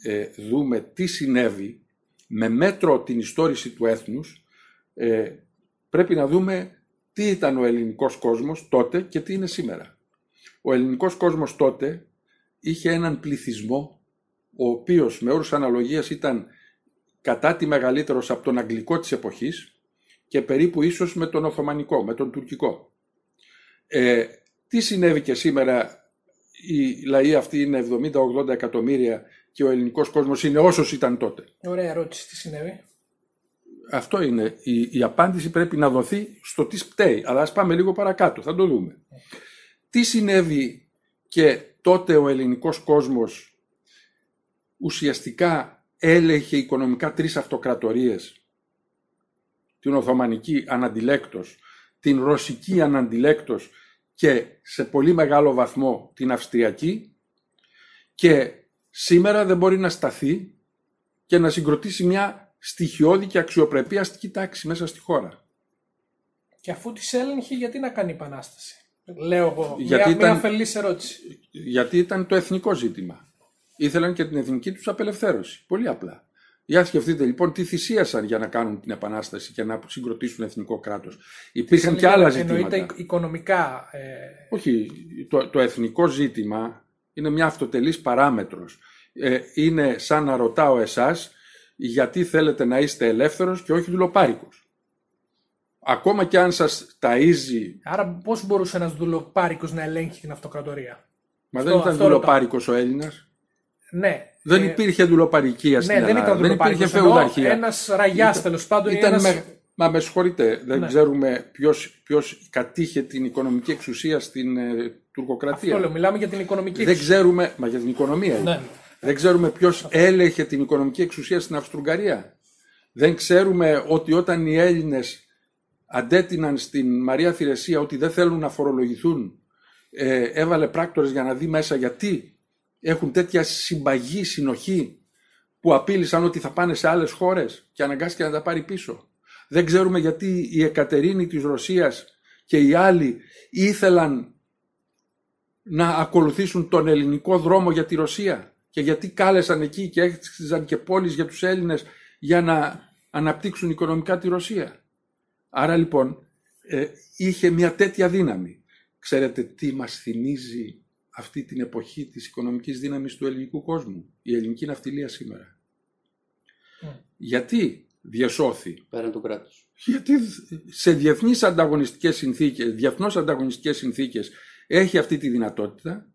ε, δούμε τι συνέβη με μέτρο την ιστόρηση του έθνους, ε, πρέπει να δούμε τι ήταν ο ελληνικός κόσμος τότε και τι είναι σήμερα. Ο ελληνικός κόσμος τότε είχε έναν πληθυσμό, ο οποίος με όρους αναλογίας ήταν κατά τη μεγαλύτερος από τον αγγλικό της εποχής και περίπου ίσως με τον Οθωμανικό, με τον Τουρκικό. Ε, τι συνέβη και σήμερα οι λαοί αυτοί είναι 70-80 εκατομμύρια και ο ελληνικός κόσμος είναι όσος ήταν τότε. Ωραία ερώτηση. Τι συνέβη; Αυτό είναι. Η, η απάντηση πρέπει να δοθεί στο τι πταίει. Αλλά ας πάμε λίγο παρακάτω. Θα το δούμε. Τι συνέβη και τότε ο ελληνικός κόσμος ουσιαστικά έλεγχε οικονομικά τρεις αυτοκρατορίες; Την Οθωμανική αναντιλέκτος, την Ρωσική αναντιλέκτος και σε πολύ μεγάλο βαθμό την Αυστριακή και σήμερα δεν μπορεί να σταθεί και να συγκροτήσει μια στοιχειώδη και αξιοπρεπή αστική τάξη μέσα στη χώρα. Και αφού τις έλεγχε γιατί να κάνει επανάσταση; Λέω εγώ, γιατί μια, ήταν, μια ερώτηση. Γιατί ήταν το εθνικό ζήτημα. Ήθελαν και την εθνική τους απελευθέρωση. Πολύ απλά. Για σκεφτείτε λοιπόν τι θυσίασαν για να κάνουν την επανάσταση και να συγκροτήσουν εθνικό κράτος. Υπήρχαν και άλλα ζητήματα. Εννοείται οικονομικά. Ε... Όχι, το, το εθνικό ζήτημα είναι μια αυτοτελής παράμετρος. Ε, είναι σαν να ρωτάω εσάς γιατί θέλετε να είστε ελεύθερος και όχι δουλοπάρικος. Ακόμα και αν σας ταΐζει... Άρα πώς μπορούσε ένας δουλοπάρικος να ελέγχει την αυτοκρατορία; Μα δεν ήταν δουλοπάρικος ο Έλληνας. Ναι. Δεν ε, υπήρχε δουλοπαρικία στην ναι, Ελλάδα. Δεν, δεν υπήρχε φεουδαρχία. Ένας ραγιάς τέλος πάντων. Ήταν ένας... με... Μα με συγχωρείτε, δεν ναι. ξέρουμε ποιος κατήχε την οικονομική εξουσία στην ε, τουρκοκρατία. Αυτό λέω, μιλάμε για την οικονομική εξουσία. Δεν ξέρουμε, μα για την οικονομία. Ναι. Δεν ξέρουμε ποιος έλεγχε την οικονομική εξουσία στην Αυστρουγγαρία. Δεν ξέρουμε ότι όταν οι Έλληνες αντέτειναν στην Μαρία Θηρεσία ότι δεν θέλουν να φορολογηθούν, ε, έβαλε πράκτορες για να δει μέσα γιατί έχουν τέτοια συμπαγή, συνοχή που απείλησαν ότι θα πάνε σε άλλες χώρες και αναγκάστηκε να τα πάρει πίσω. Δεν ξέρουμε γιατί η Εκατερίνη της Ρωσίας και οι άλλοι ήθελαν να ακολουθήσουν τον ελληνικό δρόμο για τη Ρωσία; Και γιατί κάλεσαν εκεί και έκτιζαν και πόλεις για τους Έλληνες για να αναπτύξουν οικονομικά τη Ρωσία; Άρα λοιπόν ε, είχε μια τέτοια δύναμη. Ξέρετε τι μας θυμίζει αυτή την εποχή της οικονομικής δύναμης του ελληνικού κόσμου, η ελληνική ναυτιλία σήμερα. Mm. Γιατί διασώθη; Πέραν του κράτους. Γιατί σε διεθνείς ανταγωνιστικές συνθήκες, διεθνώς ανταγωνιστικές συνθήκες έχει αυτή τη δυνατότητα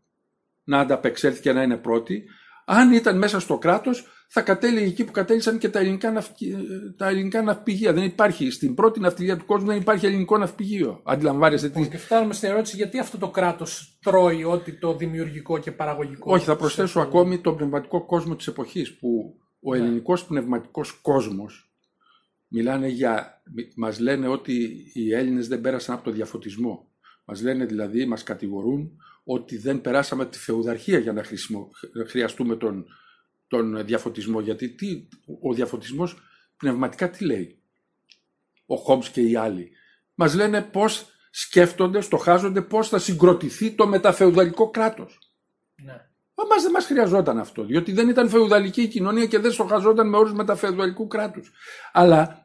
να ανταπεξέλθει και να είναι πρώτη. Αν ήταν μέσα στο κράτος θα κατέληγε εκεί που κατέληξαν και τα ελληνικά, ναυπηγεία. τα ελληνικά ναυπηγεία. Δεν υπάρχει. Στην πρώτη ναυτιλία του κόσμου δεν υπάρχει ελληνικό ναυπηγείο. Αντιλαμβάνεστε τι. Και φτάνουμε στην ερώτηση γιατί αυτό το κράτος τρώει ό,τι το δημιουργικό και παραγωγικό. Όχι, θα προσθέσω ακόμη τον πνευματικό κόσμο της εποχής που ο ναι. ελληνικός πνευματικός κόσμος μιλάνε για. Μας λένε ότι οι Έλληνες δεν πέρασαν από το διαφωτισμό. Μας λένε δηλαδή, μας κατηγορούν ότι δεν περάσαμε τη φεουδαρχία για να, χρειαστούμε τον, τον διαφωτισμό. Γιατί τι, ο διαφωτισμός πνευματικά τι λέει; Ο Χόμπς και οι άλλοι. Μας λένε πώς σκέφτονται, στοχάζονται πώς θα συγκροτηθεί το μεταφεουδαλικό κράτος. Ναι. Μα δεν μας χρειαζόταν αυτό, διότι δεν ήταν φεουδαλική η κοινωνία και δεν στοχαζόταν με όρους μεταφεουδαλικού κράτους. Αλλά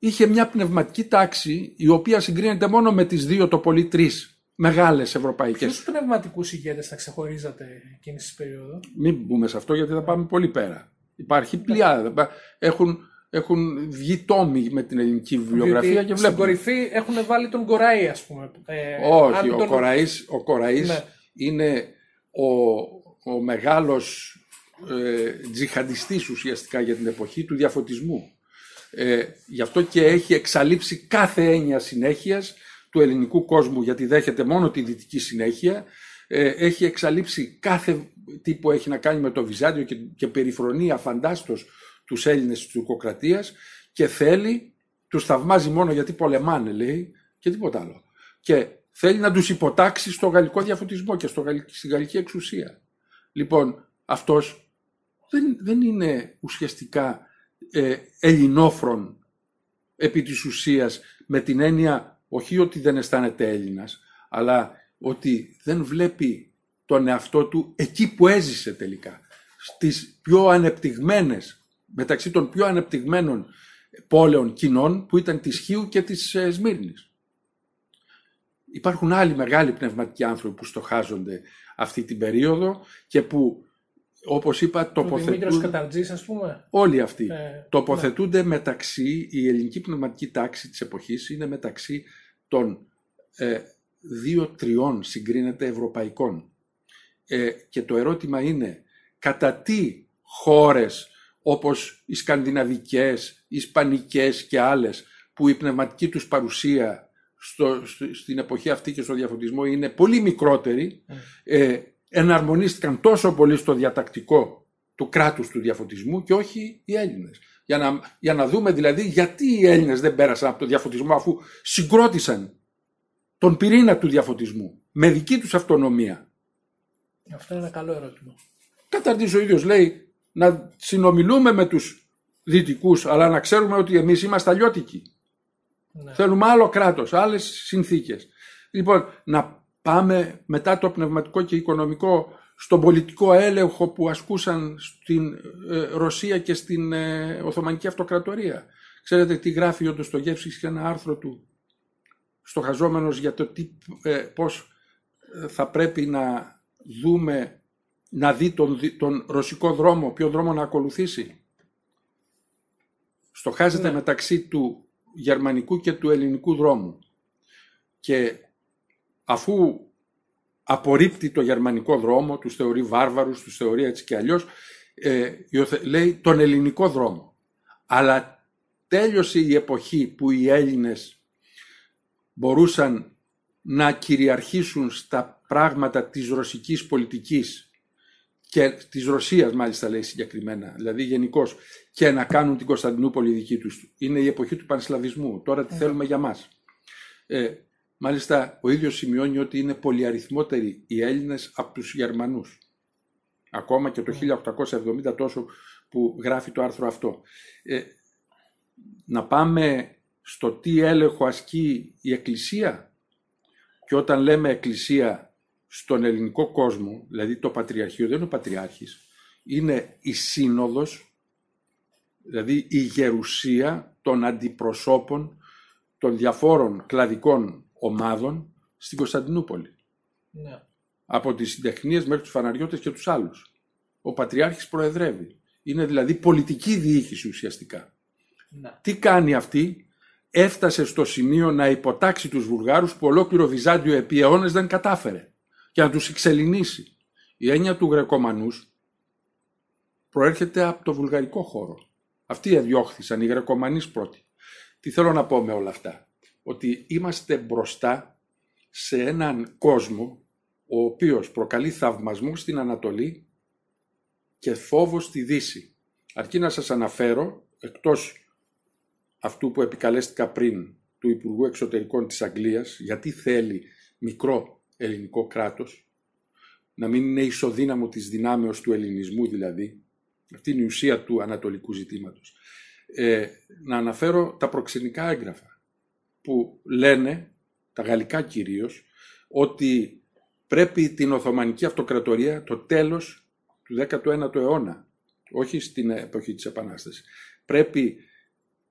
είχε μια πνευματική τάξη η οποία συγκρίνεται μόνο με τις δύο, το πολύ τρεις μεγάλες ευρωπαϊκές. Ποιους πνευματικούς ηγέτες θα ξεχωρίζατε εκείνη τη περίοδο; Μην μπούμε σε αυτό γιατί θα πάμε πολύ πέρα. Υπάρχει πλειάδα. Έχουν, έχουν βγει τόμοι με την ελληνική βιβλιογραφία και βλέπουμε. Στην κορυφή έχουν βάλει τον Κοραή, ας πούμε. Ε, Όχι, ο τον... Κοραής, ο Κοραής ναι. είναι ο, ο μεγάλος ε, τζιχαντιστής ουσιαστικά για την εποχή του διαφωτισμού. Ε, γι' αυτό και έχει εξαλείψει κάθε έννοια συνέχειας του ελληνικού κόσμου γιατί δέχεται μόνο τη δυτική συνέχεια ε, έχει εξαλείψει κάθε τι που έχει να κάνει με το Βυζάντιο και, και περιφρονεί αφαντάστος τους Έλληνες της τουρκοκρατίας και θέλει, τους θαυμάζει μόνο γιατί πολεμάνε λέει και τίποτα άλλο. Και θέλει να τους υποτάξει στο γαλλικό διαφωτισμό και στο, στη γαλλική εξουσία. Λοιπόν, αυτός δεν, δεν είναι ουσιαστικά ε, ελληνόφρον επί της ουσίας με την έννοια όχι ότι δεν αισθάνεται Έλληνας, αλλά ότι δεν βλέπει τον εαυτό του εκεί που έζησε τελικά. Στις πιο ανεπτυγμένες, μεταξύ των πιο ανεπτυγμένων πόλεων κοινών που ήταν της Χίου και της ε, Σμύρνης. Υπάρχουν άλλοι μεγάλοι πνευματικοί άνθρωποι που στοχάζονται αυτή την περίοδο και που όπως είπα τοποθετούνται... Ο Καταρτζής ας πούμε. Όλοι αυτοί ε, τοποθετούνται ναι. μεταξύ, η ελληνική πνευματική τάξη της εποχής είναι μεταξύ των ε, δύο-τριών συγκρίνεται ευρωπαϊκών. Ε, και το ερώτημα είναι κατά τι χώρες όπως οι σκανδιναβικές, οι ισπανικές και άλλες που η πνευματική τους παρουσία στο, στην εποχή αυτή και στο διαφωτισμό είναι πολύ μικρότερη mm. ε, εναρμονίστηκαν τόσο πολύ στο διατακτικό του κράτους του διαφωτισμού και όχι οι Έλληνες. Για να, για να δούμε δηλαδή γιατί οι Έλληνες δεν πέρασαν από το διαφωτισμό αφού συγκρότησαν τον πυρήνα του διαφωτισμού με δική τους αυτονομία. Αυτό είναι ένα καλό ερώτημα. Καταρτής ο ίδιος λέει να συνομιλούμε με τους δυτικούς αλλά να ξέρουμε ότι εμείς είμαστε αλλιώτικοι. Ναι. Θέλουμε άλλο κράτος, άλλες συνθήκες. Λοιπόν, να πάμε μετά το πνευματικό και οικονομικό στον πολιτικό έλεγχο που ασκούσαν στην ε, Ρωσία και στην ε, Οθωμανική Αυτοκρατορία. Ξέρετε τι γράφει ο Ντοστογεύσκης σε ένα άρθρο του στοχαζόμενος για το τι, ε, πώς θα πρέπει να δούμε, να δει τον, τον ρωσικό δρόμο, ποιο δρόμο να ακολουθήσει. Στοχάζεται ναι. μεταξύ του γερμανικού και του ελληνικού δρόμου. Και αφού απορρίπτει το γερμανικό δρόμο, τους θεωρεί βάρβαρους, τους θεωρεί έτσι και αλλιώς, ε, λέει τον ελληνικό δρόμο. Αλλά τέλειωσε η εποχή που οι Έλληνες μπορούσαν να κυριαρχήσουν στα πράγματα της ρωσικής πολιτικής και της Ρωσίας μάλιστα λέει συγκεκριμένα, δηλαδή γενικώς και να κάνουν την Κωνσταντινούπολη δική τους. Είναι η εποχή του πανσλαβισμού, τώρα τι θέλουμε για μας. Ε, Μάλιστα, ο ίδιος σημειώνει ότι είναι πολυαριθμότεροι οι Έλληνες από τους Γερμανούς. Ακόμα και το 1870 τόσο που γράφει το άρθρο αυτό. Ε, να πάμε στο τι έλεγχο ασκεί η Εκκλησία; Και όταν λέμε Εκκλησία στον ελληνικό κόσμο, δηλαδή το Πατριαρχείο δεν είναι ο Πατριάρχης, είναι η Σύνοδος, δηλαδή η γερουσία των αντιπροσώπων των διαφόρων κλαδικών ομάδων στην Κωνσταντινούπολη. Ναι. Από τις συντεχνίες μέχρι τους φαναριώτες και τους άλλους. Ο Πατριάρχης προεδρεύει. Είναι δηλαδή πολιτική διοίκηση ουσιαστικά. Ναι. Τι κάνει αυτή, έφτασε στο σημείο να υποτάξει τους Βουλγάρους που ολόκληρο Βυζάντιο επί αιώνες δεν κατάφερε και να τους εξελινήσει. Η έννοια του Γρεκομανούς προέρχεται από το βουλγαρικό χώρο. Αυτοί εδιώχθησαν, οι Γρεκομανείς πρώτοι. Τι θέλω να πω με όλα αυτά; Ότι είμαστε μπροστά σε έναν κόσμο ο οποίος προκαλεί θαυμασμό στην Ανατολή και φόβο στη Δύση. Αρκεί να σας αναφέρω, εκτός αυτού που επικαλέστηκα πριν του Υπουργού Εξωτερικών της Αγγλίας, γιατί θέλει μικρό ελληνικό κράτος, να μην είναι ισοδύναμο της δυνάμεως του ελληνισμού δηλαδή, αυτή είναι η ουσία του ανατολικού ζητήματος. Ε, να αναφέρω τα προξενικά έγγραφα που λένε, τα γαλλικά κυρίως, ότι πρέπει την Οθωμανική Αυτοκρατορία το τέλος του 19ου αιώνα, όχι στην εποχή της Επανάστασης. Πρέπει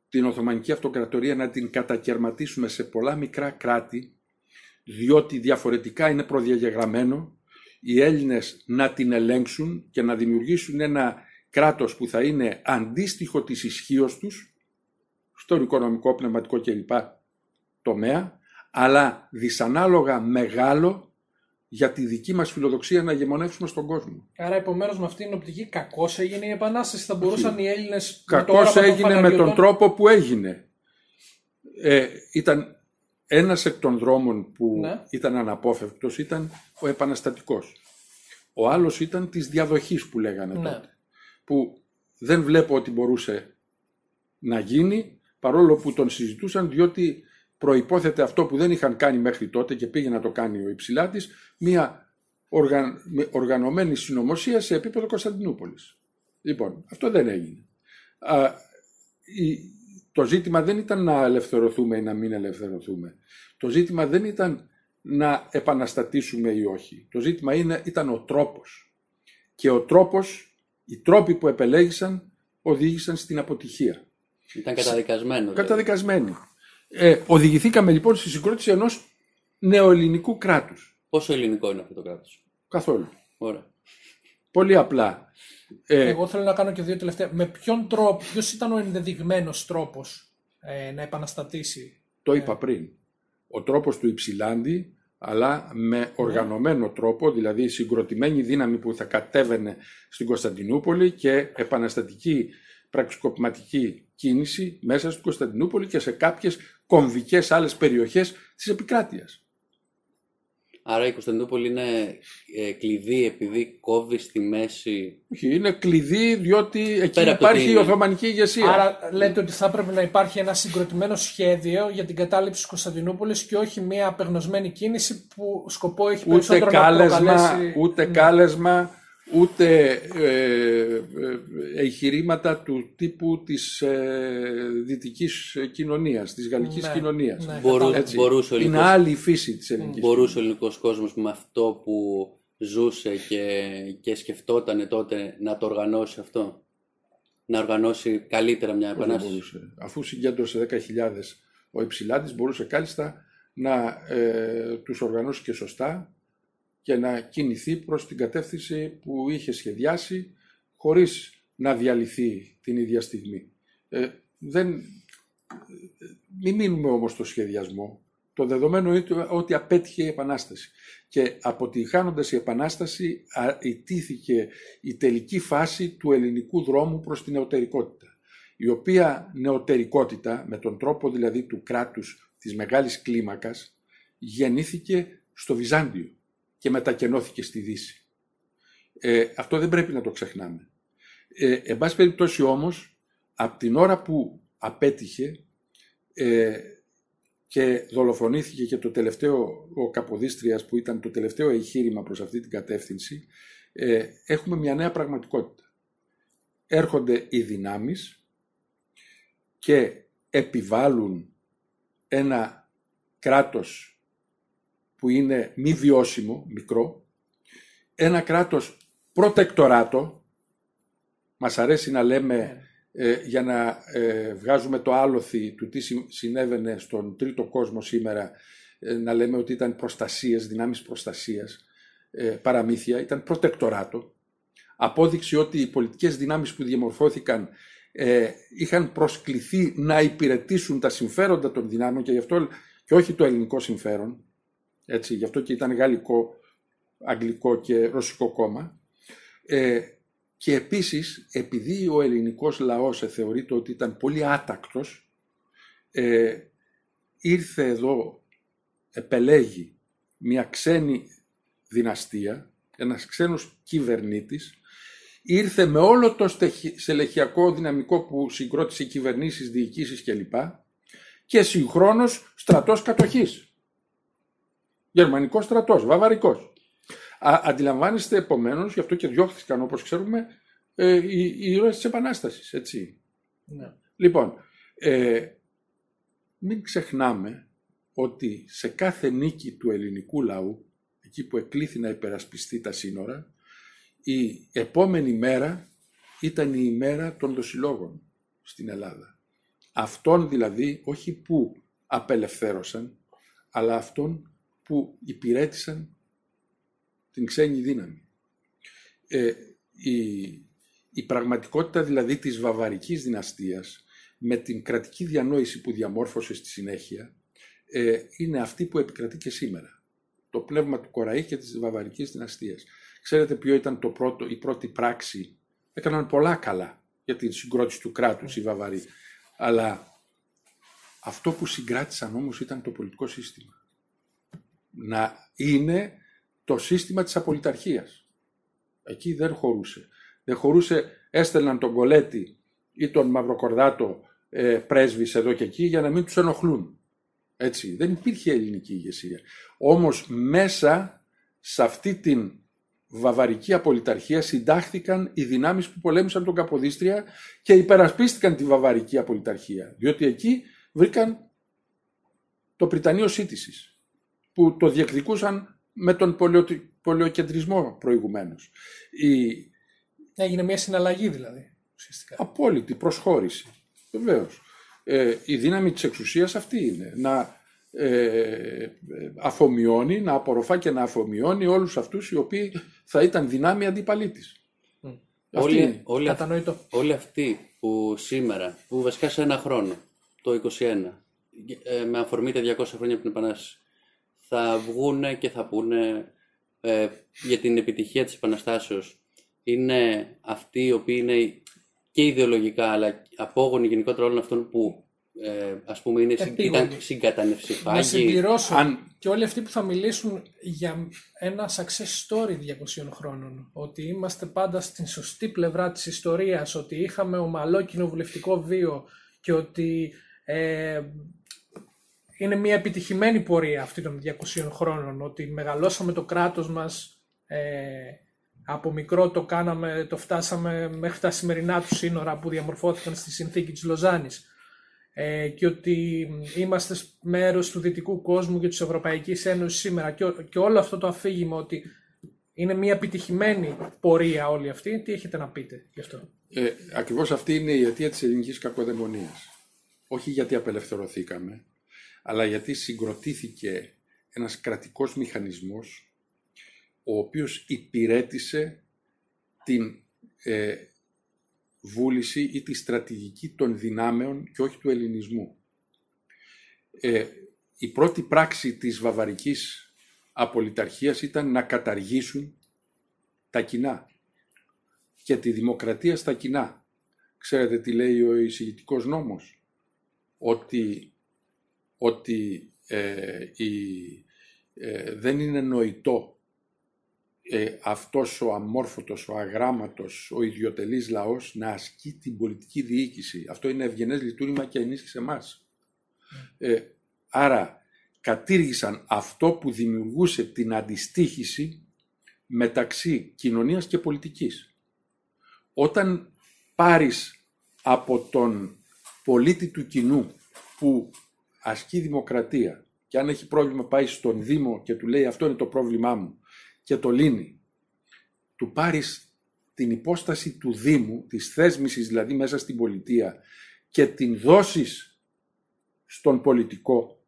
την Οθωμανική Αυτοκρατορία να την κατακαιρματίσουμε σε πολλά μικρά κράτη, διότι διαφορετικά είναι προδιαγεγραμμένο οι Έλληνες να την ελέγξουν και να δημιουργήσουν ένα κράτος που θα είναι αντίστοιχο της ισχύως τους, στον οικονομικό, πνευματικό κλπ. Τομέα, αλλά δυσανάλογα μεγάλο για τη δική μας φιλοδοξία να γεμονεύσουμε στον κόσμο. Άρα, επομένως, με αυτήν την οπτική, κακώς έγινε η Επανάσταση. Θα μπορούσαν οι Έλληνες. Κακώς έγινε με τον τρόπο που έγινε. Ε, ήταν ένας εκ των δρόμων που Ναι. ήταν αναπόφευκτος ήταν ο επαναστατικός. Ο άλλος ήταν της διαδοχής που λέγανε Ναι. τότε. Που δεν βλέπω ότι μπορούσε να γίνει παρόλο που τον συζητούσαν διότι προϋπόθεται αυτό που δεν είχαν κάνει μέχρι τότε και πήγε να το κάνει ο Υψηλάτης μια οργαν, με οργανωμένη συνωμοσία σε επίπεδο Κωνσταντινούπολης. Λοιπόν, αυτό δεν έγινε. Α, η- το ζήτημα δεν ήταν να ελευθερωθούμε ή να μην ελευθερωθούμε. Το ζήτημα δεν ήταν να επαναστατήσουμε ή όχι. Το ζήτημα είναι, ήταν ο τρόπος. Και ο τρόπος, οι τρόποι που επελέγησαν οδήγησαν στην αποτυχία. Ήταν καταδικασμένο. δηλαδή. Καταδικασμένοι. Ε, οδηγηθήκαμε λοιπόν στη συγκρότηση ενός νεοελληνικού κράτους. Πόσο ελληνικό είναι αυτό το κράτος; Καθόλου. Ωραία. Πολύ απλά. Ε, Εγώ θέλω να κάνω και δύο τελευταία. Με ποιον τρόπο, ποιος ήταν ο ενδεδειγμένος τρόπος ε, να επαναστατήσει; Το είπα πριν. Ο τρόπος του Υψηλάντη, αλλά με οργανωμένο τρόπο, δηλαδή συγκροτημένη δύναμη που θα κατέβαινε στην Κωνσταντινούπολη και επαναστατική πραξικοπηματική κίνηση μέσα στην Κωνσταντινούπολη και σε κάποιες κομβικές άλλες περιοχές της επικράτειας. Άρα η Κωνσταντινούπολη είναι ε, κλειδί επειδή κόβει στη μέση. Όχι, είναι κλειδί διότι εκεί Πέρα από το υπάρχει τι η είναι. Οθωμανική ηγεσία. Άρα λέτε ότι θα έπρεπε να υπάρχει ένα συγκροτημένο σχέδιο για την κατάληψη της Κωνσταντινούπολης και όχι μια απεγνωσμένη κίνηση που σκοπό έχει ούτε περισσότερο κάλεσμα, να προκαλέσει... ούτε Ναι. κάλεσμα, ούτε ε, ε, εγχειρήματα του τύπου της ε, δυτικής κοινωνίας, της γαλλικής Ναι, κοινωνίας. ναι. Μπορού, κατάλαβα. μπορούσε, ο Είναι ελληνικός, άλλη η φύση της ελληνικής μπορούσε ο ελληνικός κόσμος με αυτό που ζούσε και, και σκεφτόταν τότε να το οργανώσει αυτό; Να οργανώσει καλύτερα μια Πώς δεν επανάσταση; μπορούσε. Αφού συγκέντρωσε 10.000 ο Υψηλάτης μπορούσε κάλλιστα να ε, τους οργανώσει και σωστά και να κινηθεί προς την κατεύθυνση που είχε σχεδιάσει χωρίς να διαλυθεί την ίδια στιγμή. Ε, δεν, μην μείνουμε όμως στο σχεδιασμό. Το δεδομένο είναι ότι απέτυχε η Επανάσταση. Και αποτυχάνοντας η Επανάσταση α, ιτήθηκε η τελική φάση του ελληνικού δρόμου προς την νεωτερικότητα. Η οποία νεωτερικότητα, με τον τρόπο δηλαδή του κράτους της μεγάλης κλίμακας, γεννήθηκε στο Βυζάντιο και μετακενώθηκε στη Δύση. Ε, αυτό δεν πρέπει να το ξεχνάμε. Ε, εν πάση περιπτώσει όμως, από την ώρα που απέτυχε ε, και δολοφονήθηκε και το τελευταίο, ο Καποδίστριας που ήταν το τελευταίο εγχείρημα προς αυτή την κατεύθυνση, ε, έχουμε μια νέα πραγματικότητα. Έρχονται οι δυνάμεις και επιβάλλουν ένα κράτος που είναι μη βιώσιμο, μικρό, ένα κράτος προτεκτοράτο, μας αρέσει να λέμε ε, για να ε, βγάζουμε το άλοθη του τι συνέβαινε στον τρίτο κόσμο σήμερα, ε, να λέμε ότι ήταν προστασίες, δυνάμεις προστασίας, παραμύθια, ήταν προτεκτοράτο. Απόδειξη ότι οι πολιτικές δυνάμεις που διαμορφώθηκαν είχαν προσκληθεί να υπηρετήσουν τα συμφέροντα των δυνάμεων και γι' αυτό και όχι το ελληνικό συμφέρον, έτσι, γι' αυτό και ήταν γαλλικό, αγγλικό και ρωσικό κόμμα. Ε, και επίσης, επειδή ο ελληνικός λαός θεωρείται ότι ήταν πολύ άτακτος, ε, ήρθε εδώ, επελέγει μια ξένη δυναστεία, ένας ξένος κυβερνήτης, ήρθε με όλο το στελεχειακό δυναμικό που συγκρότησε κυβερνήσεις, διοικήσεις κλπ. και συγχρόνως στρατός κατοχής. Γερμανικός στρατός, βαβαρικός. Α, αντιλαμβάνεστε επομένως, γι' αυτό και διώχθηκαν όπως ξέρουμε ε, οι, οι ήρωες της Επανάστασης. Έτσι. Ναι. Λοιπόν, ε, μην ξεχνάμε ότι σε κάθε νίκη του ελληνικού λαού, εκεί που εκλήθη να υπερασπιστεί τα σύνορα, η επόμενη μέρα ήταν η ημέρα των δοσιλόγων στην Ελλάδα. Αυτόν δηλαδή όχι που απελευθέρωσαν, αλλά αυτόν που υπηρέτησαν την ξένη δύναμη. Ε, η, η πραγματικότητα δηλαδή της βαβαρικής δυναστείας με την κρατική διανόηση που διαμόρφωσε στη συνέχεια ε, είναι αυτή που επικρατεί και σήμερα. Το πνεύμα του Κοραή και της βαβαρικής δυναστείας. Ξέρετε ποιο ήταν το πρώτο, η πρώτη πράξη; Έκαναν πολλά καλά για την συγκρότηση του κράτους οι Βαβαροί. Αλλά αυτό που συγκράτησαν όμως ήταν το πολιτικό σύστημα. Να είναι το σύστημα της απολυταρχίας. Εκεί δεν χωρούσε. Δεν χωρούσε, έστελναν τον Κολέτη ή τον Μαυροκορδάτο ε, πρέσβης εδώ και εκεί για να μην τους ενοχλούν. Έτσι, δεν υπήρχε ελληνική ηγεσία. Όμως μέσα σε αυτή την βαβαρική απολυταρχία συντάχθηκαν οι δυνάμεις που πολέμησαν τον Καποδίστρια και υπερασπίστηκαν τη βαβαρική απολυταρχία. Διότι εκεί βρήκαν το Πριτανείο Σύντησης που το διεκδικούσαν με τον πολιοκεντρισμό προηγουμένως. Η... Έγινε μια συναλλαγή δηλαδή, ουσιαστικά. Απόλυτη προσχώρηση, Βεβαίως. Ε, η δύναμη της εξουσίας αυτή είναι, να ε, αφομοιώνει, να απορροφά και να αφομοιώνει όλους αυτούς οι οποίοι θα ήταν δυνάμει αντίπαλή της. Όλοι, όλοι, όλοι αυτοί που σήμερα, που βασικά σε ένα χρόνο, το 21, ε, με αφορμή τα 200 χρόνια από την Επανάσταση, θα βγουν και θα πούνε ε, για την επιτυχία της Επαναστάσεως. Είναι αυτοί οι οποίοι είναι και ιδεολογικά αλλά απόγονοι γενικότερα όλων αυτών που ε, ας πούμε είναι, ήταν συγκατανευσιφάγοι. Να συμπληρώσω. Αν... και όλοι αυτοί που θα μιλήσουν για ένα success story 200 χρόνων. Ότι είμαστε πάντα στην σωστή πλευρά της ιστορίας ότι είχαμε ομαλό κοινοβουλευτικό βίο και ότι ε, είναι μια επιτυχημένη πορεία αυτή των 200 χρόνων, ότι μεγαλώσαμε το κράτος μας, ε, από μικρό το κάναμε, το φτάσαμε μέχρι τα σημερινά του σύνορα που διαμορφώθηκαν στη συνθήκη της Λοζάνης ε, και ότι είμαστε μέρος του δυτικού κόσμου και της Ευρωπαϊκής Ένωσης σήμερα και, και όλο αυτό το αφήγημα ότι είναι μια επιτυχημένη πορεία όλη αυτή. Τι έχετε να πείτε γι' αυτό; Ε, ακριβώς αυτή είναι η αιτία της ελληνικής κακοδαιμονίας. Όχι γιατί απελευθερωθήκαμε, αλλά γιατί συγκροτήθηκε ένας κρατικός μηχανισμός ο οποίος υπηρέτησε την ε, βούληση ή τη στρατηγική των δυνάμεων και όχι του ελληνισμού. Ε, η πρώτη πράξη της βαβαρικής απολυταρχίας ήταν να καταργήσουν τα κοινά και τη δημοκρατία στα κοινά. Ξέρετε τι λέει ο εισηγητικός νόμος, ότι ότι ε, ε, δεν είναι νοητό ε, αυτός ο αμόρφωτος, ο αγράμματος, ο ιδιωτελής λαός να ασκεί την πολιτική διοίκηση. Αυτό είναι ευγενές λειτουργήμα και ενίσχυσε εμάς. Ε, άρα κατήργησαν αυτό που δημιουργούσε την αντιστήχηση μεταξύ κοινωνίας και πολιτικής. Όταν πάρεις από τον πολίτη του κοινού που ασκεί δημοκρατία. Και αν έχει πρόβλημα πάει στον Δήμο και του λέει αυτό είναι το πρόβλημά μου. Και το λύνει, του πάρεις την υπόσταση του Δήμου, της θέσμησης δηλαδή μέσα στην πολιτεία και την δώσεις στον πολιτικό,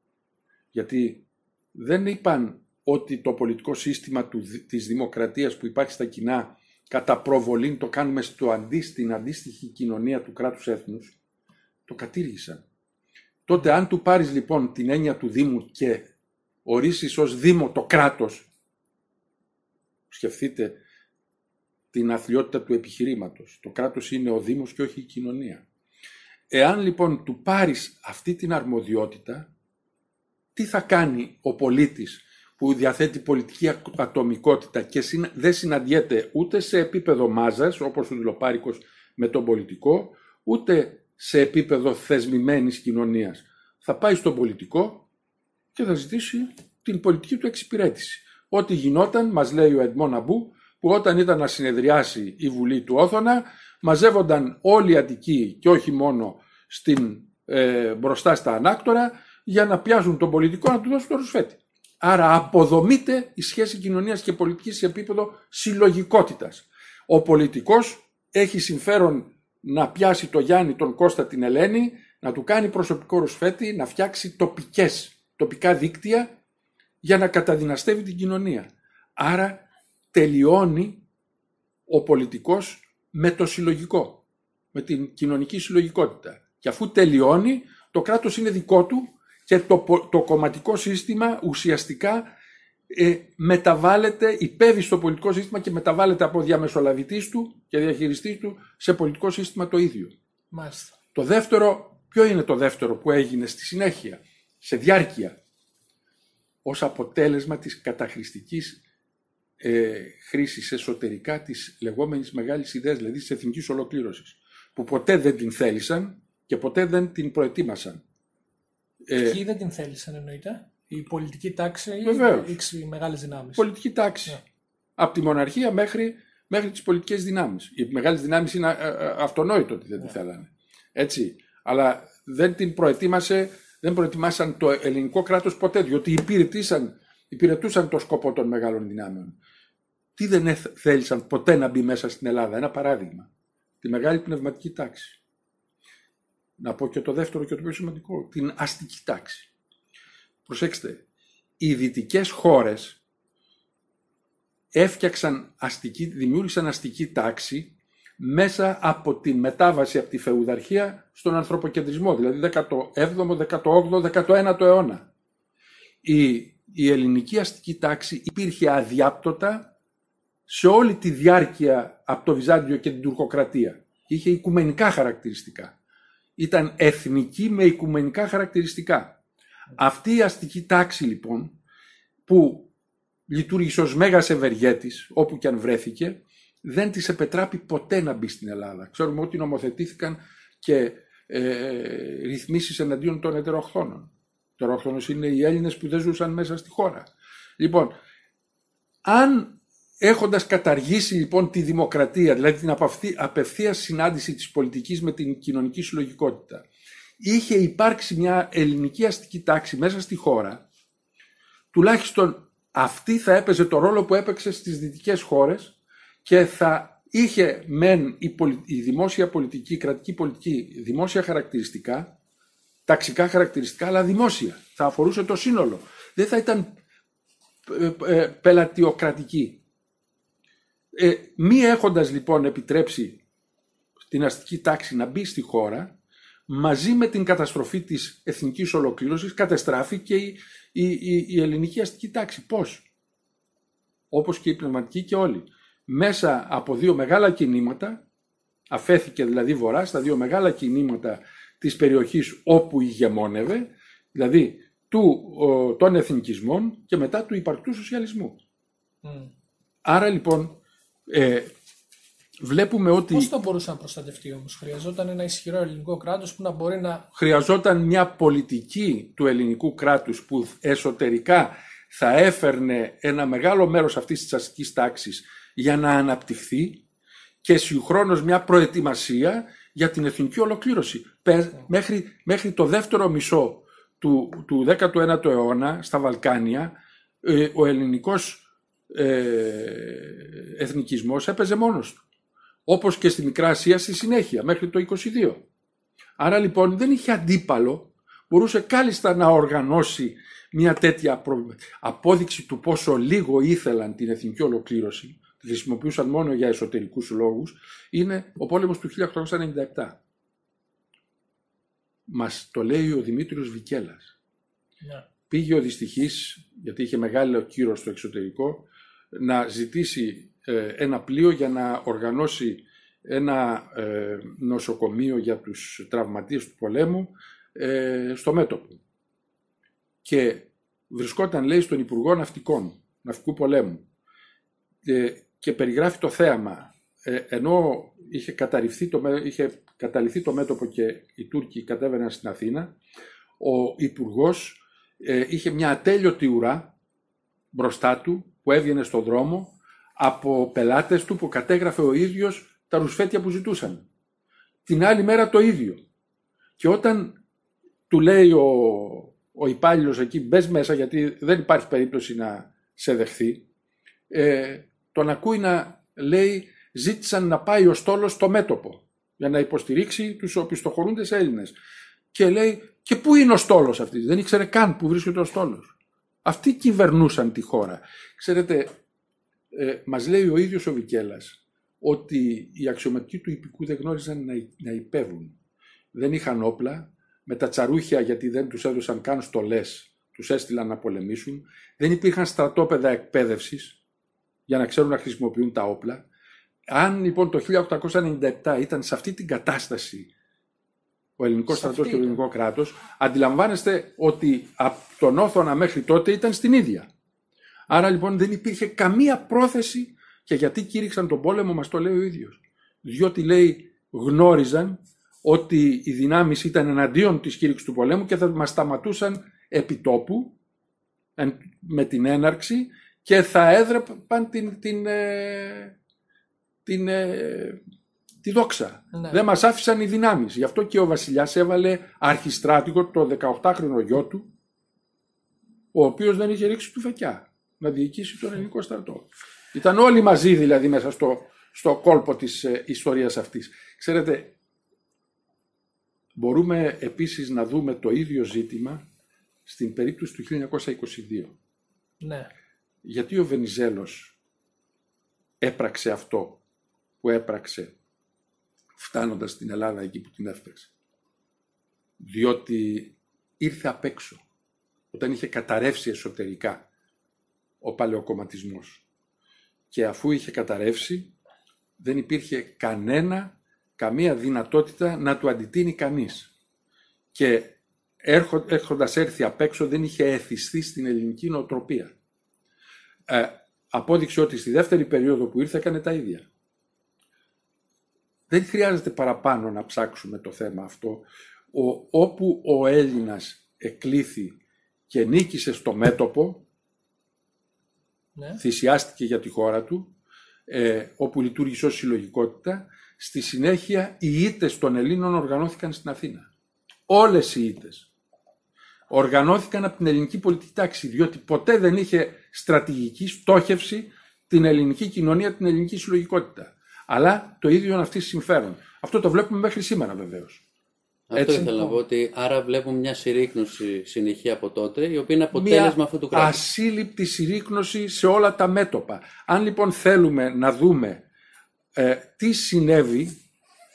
γιατί δεν είπαν ότι το πολιτικό σύστημα του, της δημοκρατίας που υπάρχει στα κοινά κατά προβολή το κάνουμε στο αντί, στην αντίστοιχη κοινωνία του κράτους έθνους, το κατήργησαν. Τότε αν του πάρεις λοιπόν την έννοια του Δήμου και ορίσεις ως Δήμο το κράτος, σκεφτείτε την αθλειότητα του επιχειρήματος. Το κράτος είναι ο Δήμος και όχι η κοινωνία. Εάν λοιπόν του πάρεις αυτή την αρμοδιότητα, τι θα κάνει ο πολίτης που διαθέτει πολιτική ατομικότητα και δεν συναντιέται ούτε σε επίπεδο μάζας, όπως ο Δηλοπάρικος με τον πολιτικό, ούτε σε επίπεδο θεσμημένης κοινωνίας. Θα πάει στον πολιτικό και θα ζητήσει την πολιτική του εξυπηρέτηση. Ό,τι γινόταν, μας λέει ο Εντμόν Αμπού, που όταν ήταν να συνεδριάσει η Βουλή του Όθωνα, μαζεύονταν όλοι οι Αττικοί και όχι μόνο στην, ε, μπροστά στα ανάκτορα για να πιάσουν τον πολιτικό να του δώσουν το ρουσφέτη. Άρα αποδομείται η σχέση κοινωνίας και πολιτικής σε επίπεδο συλλογικότητας. Ο πολιτικός έχει συμφέρον να πιάσει το Γιάννη, τον Κώστα, την Ελένη, να του κάνει προσωπικό ρουσφέτη, να φτιάξει τοπικές, τοπικά δίκτυα για να καταδυναστεύει την κοινωνία. Άρα τελειώνει ο πολιτικός με το συλλογικό, με την κοινωνική συλλογικότητα. Και αφού τελειώνει, το κράτος είναι δικό του και το, το κομματικό σύστημα ουσιαστικά ε, μεταβάλλεται, υπέβει στο πολιτικό σύστημα και μεταβάλλεται από διαμεσολαβητής του και διαχειριστής του σε πολιτικό σύστημα το ίδιο. Μάλιστα. Το δεύτερο, ποιο είναι το δεύτερο που έγινε στη συνέχεια, σε διάρκεια, ως αποτέλεσμα της καταχρηστικής ε, χρήσης εσωτερικά της λεγόμενης μεγάλης ιδέας, δηλαδή της εθνικής ολοκλήρωσης, που ποτέ δεν την θέλησαν και ποτέ δεν την προετοίμασαν. Ε, Ποιοι δεν την θέλησαν εννοείται; Η πολιτική τάξη ή οι μεγάλες δυνάμεις. Πολιτική τάξη. Yeah. Ναι. Από τη μοναρχία μέχρι, μέχρι τις πολιτικές δυνάμεις. Οι μεγάλες δυνάμεις είναι ε, ε, αυτονόητο ότι δεν yeah. τη ναι. θέλανε. Έτσι. Αλλά δεν την προετοίμασε, δεν προετοιμάσαν το ελληνικό κράτος ποτέ, διότι υπηρετήσαν, υπηρετούσαν το σκοπό των μεγάλων δυνάμεων. Τι δεν θέλησαν ποτέ να μπει μέσα στην Ελλάδα; Ένα παράδειγμα. Τη μεγάλη πνευματική τάξη να πω και το δεύτερο και το πιο σημαντικό, την αστική τάξη. Προσέξτε, οι δυτικές χώρες έφτιαξαν αστική, δημιούργησαν αστική τάξη μέσα από τη μετάβαση από τη φεουδαρχία στον ανθρωποκεντρισμό, δηλαδή 17ο, 18ο, 19ο αιώνα. Η, η ελληνική αστική τάξη υπήρχε αδιάπτωτα σε όλη τη διάρκεια από το Βυζάντιο και την τουρκοκρατία. Είχε οικουμενικά χαρακτηριστικά ήταν εθνική με οικουμενικά χαρακτηριστικά. Αυτή η αστική τάξη λοιπόν που λειτουργήσε ως μέγας ευεργέτης όπου και αν βρέθηκε δεν της επετράπει ποτέ να μπει στην Ελλάδα. Ξέρουμε ότι νομοθετήθηκαν και ε, ρυθμίσεις εναντίον των ετεροχθόνων. Ετεροχθόνος είναι οι Έλληνες που δεν ζούσαν μέσα στη χώρα. Λοιπόν, αν Έχοντας καταργήσει λοιπόν τη δημοκρατία, δηλαδή την απευθείας συνάντηση της πολιτικής με την κοινωνική συλλογικότητα, είχε υπάρξει μια ελληνική αστική τάξη μέσα στη χώρα, τουλάχιστον αυτή θα έπαιζε το ρόλο που έπαιξε στις δυτικές χώρες και θα είχε μεν η, η δημόσια πολιτική, η κρατική πολιτική, δημόσια χαρακτηριστικά, ταξικά χαρακτηριστικά, αλλά δημόσια. Θα αφορούσε το σύνολο. Δεν θα ήταν ε, ε, πελατιοκρατική. Ε, μη έχοντας λοιπόν επιτρέψει την αστική τάξη να μπει στη χώρα, μαζί με την καταστροφή της εθνικής ολοκλήρωσης καταστράφει και η, η, η, ελληνική αστική τάξη. Πώς; Όπως και η πνευματική και όλοι. Μέσα από δύο μεγάλα κινήματα, αφέθηκε δηλαδή βορρά στα δύο μεγάλα κινήματα της περιοχής όπου ηγεμόνευε, δηλαδή του, των εθνικισμών και μετά του υπαρκτού σοσιαλισμού. Άρα λοιπόν ε, βλέπουμε ότι... Πώς θα μπορούσε να προστατευτεί όμως, χρειαζόταν ένα ισχυρό ελληνικό κράτος που να μπορεί να... Χρειαζόταν μια πολιτική του ελληνικού κράτους που εσωτερικά θα έφερνε ένα μεγάλο μέρος αυτής της αστικής τάξης για να αναπτυχθεί και συγχρόνως μια προετοιμασία για την εθνική ολοκλήρωση. Μέχρι, μέχρι το δεύτερο μισό του, του 19ου αιώνα στα Βαλκάνια ε, ο ελληνικός ε, εθνικισμός έπαιζε μόνος του. Όπως και στη Μικρά Ασία στη συνέχεια, μέχρι το 22. Άρα λοιπόν δεν είχε αντίπαλο, μπορούσε κάλλιστα να οργανώσει μια τέτοια απόδειξη του πόσο λίγο ήθελαν την εθνική ολοκλήρωση, τη χρησιμοποιούσαν μόνο για εσωτερικούς λόγους, είναι ο πόλεμος του 1897. Μας το λέει ο Δημήτριος Βικέλας. Ναι. Πήγε ο δυστυχής, γιατί είχε μεγάλο κύρος στο εξωτερικό, να ζητήσει ε, ένα πλοίο για να οργανώσει ένα ε, νοσοκομείο για τους τραυματίες του πολέμου ε, στο μέτωπο. Και βρισκόταν, λέει, στον Υπουργό Ναυτικών, Ναυτικού Πολέμου και περιγράφει το θέαμα. ενώ είχε, καταρριφθεί το, είχε καταληθεί το μέτωπο και οι Τούρκοι κατέβαιναν στην Αθήνα, ο Υπουργός ε, είχε μια ατέλειωτη ουρά μπροστά του που έβγαινε στον δρόμο από πελάτες του που κατέγραφε ο ίδιος τα ρουσφέτια που ζητούσαν. Την άλλη μέρα το ίδιο. Και όταν του λέει ο, ο υπάλληλος εκεί μπες μέσα γιατί δεν υπάρχει περίπτωση να σε δεχθεί ε, τον ακούει να λέει ζήτησαν να πάει ο στόλος στο μέτωπο για να υποστηρίξει τους οπισθοχωρούντες Έλληνες. Και λέει και πού είναι ο στόλος αυτής. Δεν ήξερε καν που βρίσκεται ο στόλος. Αυτοί κυβερνούσαν τη χώρα. Ξέρετε, ε, μας λέει ο ίδιος ο Βικέλας ότι οι αξιωματικοί του υπηκού δεν γνώριζαν να, να υπέβουν. Δεν είχαν όπλα, με τα τσαρούχια γιατί δεν τους έδωσαν καν στολές, τους έστειλαν να πολεμήσουν. Δεν υπήρχαν στρατόπεδα εκπαίδευσης για να ξέρουν να χρησιμοποιούν τα όπλα. Αν λοιπόν το 1897 ήταν σε αυτή την κατάσταση ο ελληνικός στρατός και το ελληνικό κράτος, αντιλαμβάνεστε ότι από τον Όθωνα μέχρι τότε ήταν στην ίδια. Άρα λοιπόν δεν υπήρχε καμία πρόθεση και γιατί κήρυξαν τον πόλεμο μας το λέει ο ίδιος. Διότι λέει γνώριζαν ότι οι δυνάμεις ήταν εναντίον της κήρυξης του πολέμου και θα μας σταματούσαν επιτόπου με την έναρξη και θα έδρεπαν την, την, ε, την, ε, τη δόξα. Ναι. Δεν μας άφησαν οι δυνάμεις. Γι' αυτό και ο βασιλιάς έβαλε αρχιστράτηγο το 18χρονο γιο του, ο οποίος δεν είχε ρίξει του φεκιά να διοικήσει τον ελληνικό στρατό. Ήταν όλοι μαζί δηλαδή μέσα στο, στο κόλπο της ε, ιστορίας αυτής. Ξέρετε, μπορούμε επίσης να δούμε το ίδιο ζήτημα στην περίπτωση του 1922. Ναι. Γιατί ο Βενιζέλος έπραξε αυτό που έπραξε φτάνοντας στην Ελλάδα εκεί που την έφταξε. Διότι ήρθε απ' έξω όταν είχε καταρρεύσει εσωτερικά ο παλαιοκομματισμός. Και αφού είχε καταρρεύσει δεν υπήρχε κανένα, καμία δυνατότητα να του αντιτείνει κανείς. Και έρχοντας έρθει απ' έξω δεν είχε εθιστεί στην ελληνική νοοτροπία. Ε, απόδειξε ότι στη δεύτερη περίοδο που ήρθε έκανε τα ίδια. Δεν χρειάζεται παραπάνω να ψάξουμε το θέμα αυτό. Ο, όπου ο Έλληνας εκλήθη και νίκησε στο μέτωπο, ναι. θυσιάστηκε για τη χώρα του, ε, όπου λειτουργήσε ως συλλογικότητα, στη συνέχεια οι ήτες των Ελλήνων οργανώθηκαν στην Αθήνα. Όλες οι ήτες. Οργανώθηκαν από την ελληνική πολιτική τάξη, διότι ποτέ δεν είχε στρατηγική στόχευση την ελληνική κοινωνία, την ελληνική συλλογικότητα αλλά το ίδιο είναι αυτή συμφέρον. Αυτό το βλέπουμε μέχρι σήμερα βεβαίως. Αυτό Έτσι, ήθελα να πω ότι άρα βλέπουμε μια συρρήκνωση συνεχή από τότε, η οποία είναι αποτέλεσμα μια αυτού του κράτους. Ασύλληπτη συρρήκνωση σε όλα τα μέτωπα. Αν λοιπόν θέλουμε να δούμε ε, τι συνέβη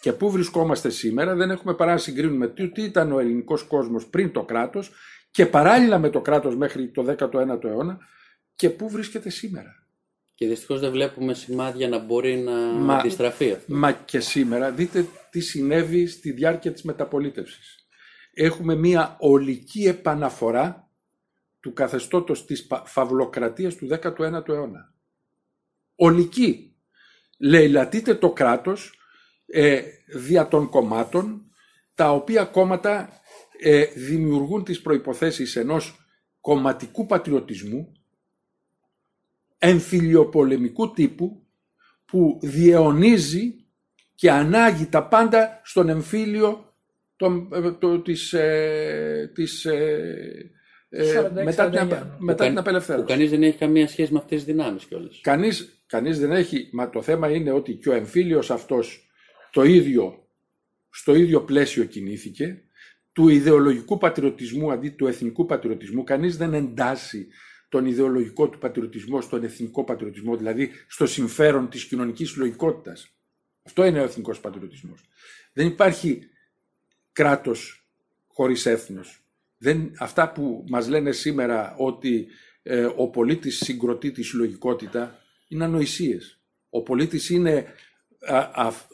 και πού βρισκόμαστε σήμερα, δεν έχουμε παρά να συγκρίνουμε τι, τι ήταν ο ελληνικός κόσμος πριν το κράτος και παράλληλα με το κράτος μέχρι το 19ο αιώνα και πού βρίσκεται σήμερα. Και δυστυχώς δεν βλέπουμε σημάδια να μπορεί να μα, αντιστραφεί αυτό. Μα και σήμερα δείτε τι συνέβη στη διάρκεια της μεταπολίτευσης. Έχουμε μία ολική επαναφορά του καθεστώτος της φαυλοκρατίας του 19ου αιώνα. Ολική. Λαιλατείται το κράτος ε, δια των κομμάτων, τα οποία κόμματα ε, δημιουργούν τις προϋποθέσεις ενός κομματικού πατριωτισμού, εμφυλιοπολεμικού τύπου που διαιωνίζει και ανάγει τα πάντα στον εμφύλιο τον, ε, το, της, ε, της ε, ε μετά, την, μετά την απελευθέρωση. Που κανείς δεν έχει καμία σχέση με αυτές τις δυνάμεις κιόλας. Κανείς Κανείς δεν έχει, μα το θέμα είναι ότι και ο εμφύλιος αυτός το ίδιο, στο ίδιο πλαίσιο κινήθηκε, του ιδεολογικού πατριωτισμού αντί του εθνικού πατριωτισμού. Κανείς δεν εντάσσει τον ιδεολογικό του πατριωτισμό στον εθνικό πατριωτισμό, δηλαδή στο συμφέρον της κοινωνικής λογικότητας. Αυτό είναι ο εθνικός πατριωτισμός. Δεν υπάρχει κράτος χωρίς έθνος. Δεν, αυτά που μας λένε σήμερα ότι ε, ο πολίτης συγκροτεί τη συλλογικότητα είναι ανοησίες. Ο πολίτης είναι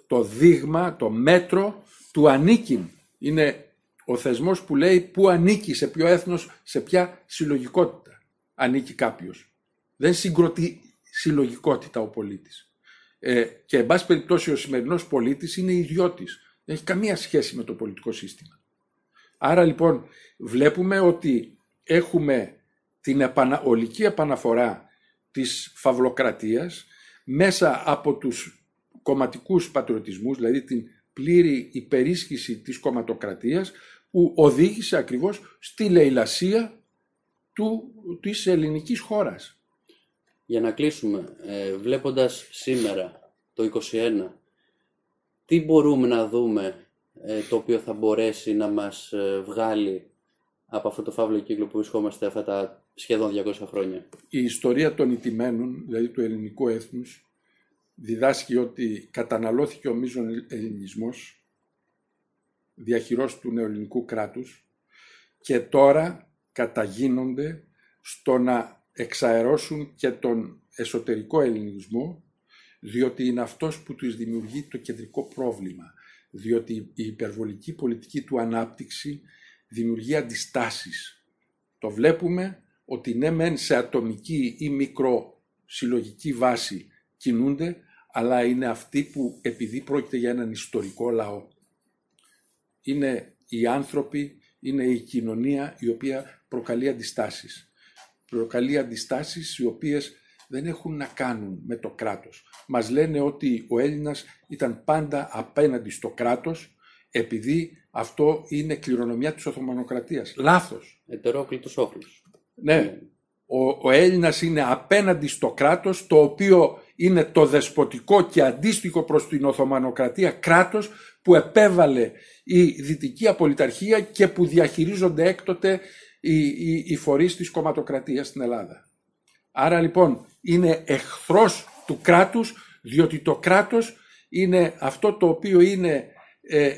το δείγμα, το μέτρο του ανήκειν. Είναι ο θεσμός που λέει πού ανήκει, σε ποιο έθνος, σε ποια συλλογικότητα ανήκει κάποιος. Δεν συγκροτεί συλλογικότητα ο πολίτης. Ε, και εν πάση περιπτώσει ο σημερινός πολίτης είναι ιδιώτης. Δεν έχει καμία σχέση με το πολιτικό σύστημα. Άρα λοιπόν βλέπουμε ότι έχουμε την επανα, ολική επαναφορά της φαυλοκρατίας μέσα από τους κομματικούς πατριωτισμούς, δηλαδή την πλήρη υπερίσχυση της κομματοκρατίας που οδήγησε ακριβώς στη λαιλασία του, της ελληνικής χώρας. Για να κλείσουμε, ε, βλέποντας σήμερα το 21, τι μπορούμε να δούμε ε, το οποίο θα μπορέσει να μας ε, βγάλει από αυτό το φαύλο κύκλο που βρισκόμαστε αυτά τα σχεδόν 200 χρόνια; Η ιστορία των ιτημένων, δηλαδή του ελληνικού έθνους, διδάσκει ότι καταναλώθηκε ο μείζων ελληνισμός διαχειρός του νεοελληνικού κράτους και τώρα καταγίνονται στο να εξαερώσουν και τον εσωτερικό ελληνισμό διότι είναι αυτός που τους δημιουργεί το κεντρικό πρόβλημα διότι η υπερβολική πολιτική του ανάπτυξη δημιουργεί αντιστάσεις. Το βλέπουμε ότι ναι μεν σε ατομική ή μικρό συλλογική βάση κινούνται, αλλά είναι αυτοί που επειδή πρόκειται για έναν ιστορικό λαό. Είναι οι άνθρωποι, είναι η κοινωνία η οποία προκαλεί αντιστάσεις. Προκαλεί αντιστάσεις οι οποίες δεν έχουν να κάνουν με το κράτος. Μας λένε ότι ο Έλληνας ήταν πάντα απέναντι στο κράτος επειδή αυτό είναι κληρονομιά της Οθωμανοκρατίας. Λάθος. Ετερόκλητος όχλος. Ναι. Ο, ο Έλληνας είναι απέναντι στο κράτος το οποίο είναι το δεσποτικό και αντίστοιχο προς την Οθωμανοκρατία κράτος που επέβαλε η Δυτική Απολυταρχία και που διαχειρίζονται έκτοτε οι, οι, οι φορείς της κομματοκρατίας στην Ελλάδα. Άρα λοιπόν είναι εχθρός του κράτους διότι το κράτος είναι αυτό το οποίο είναι ε,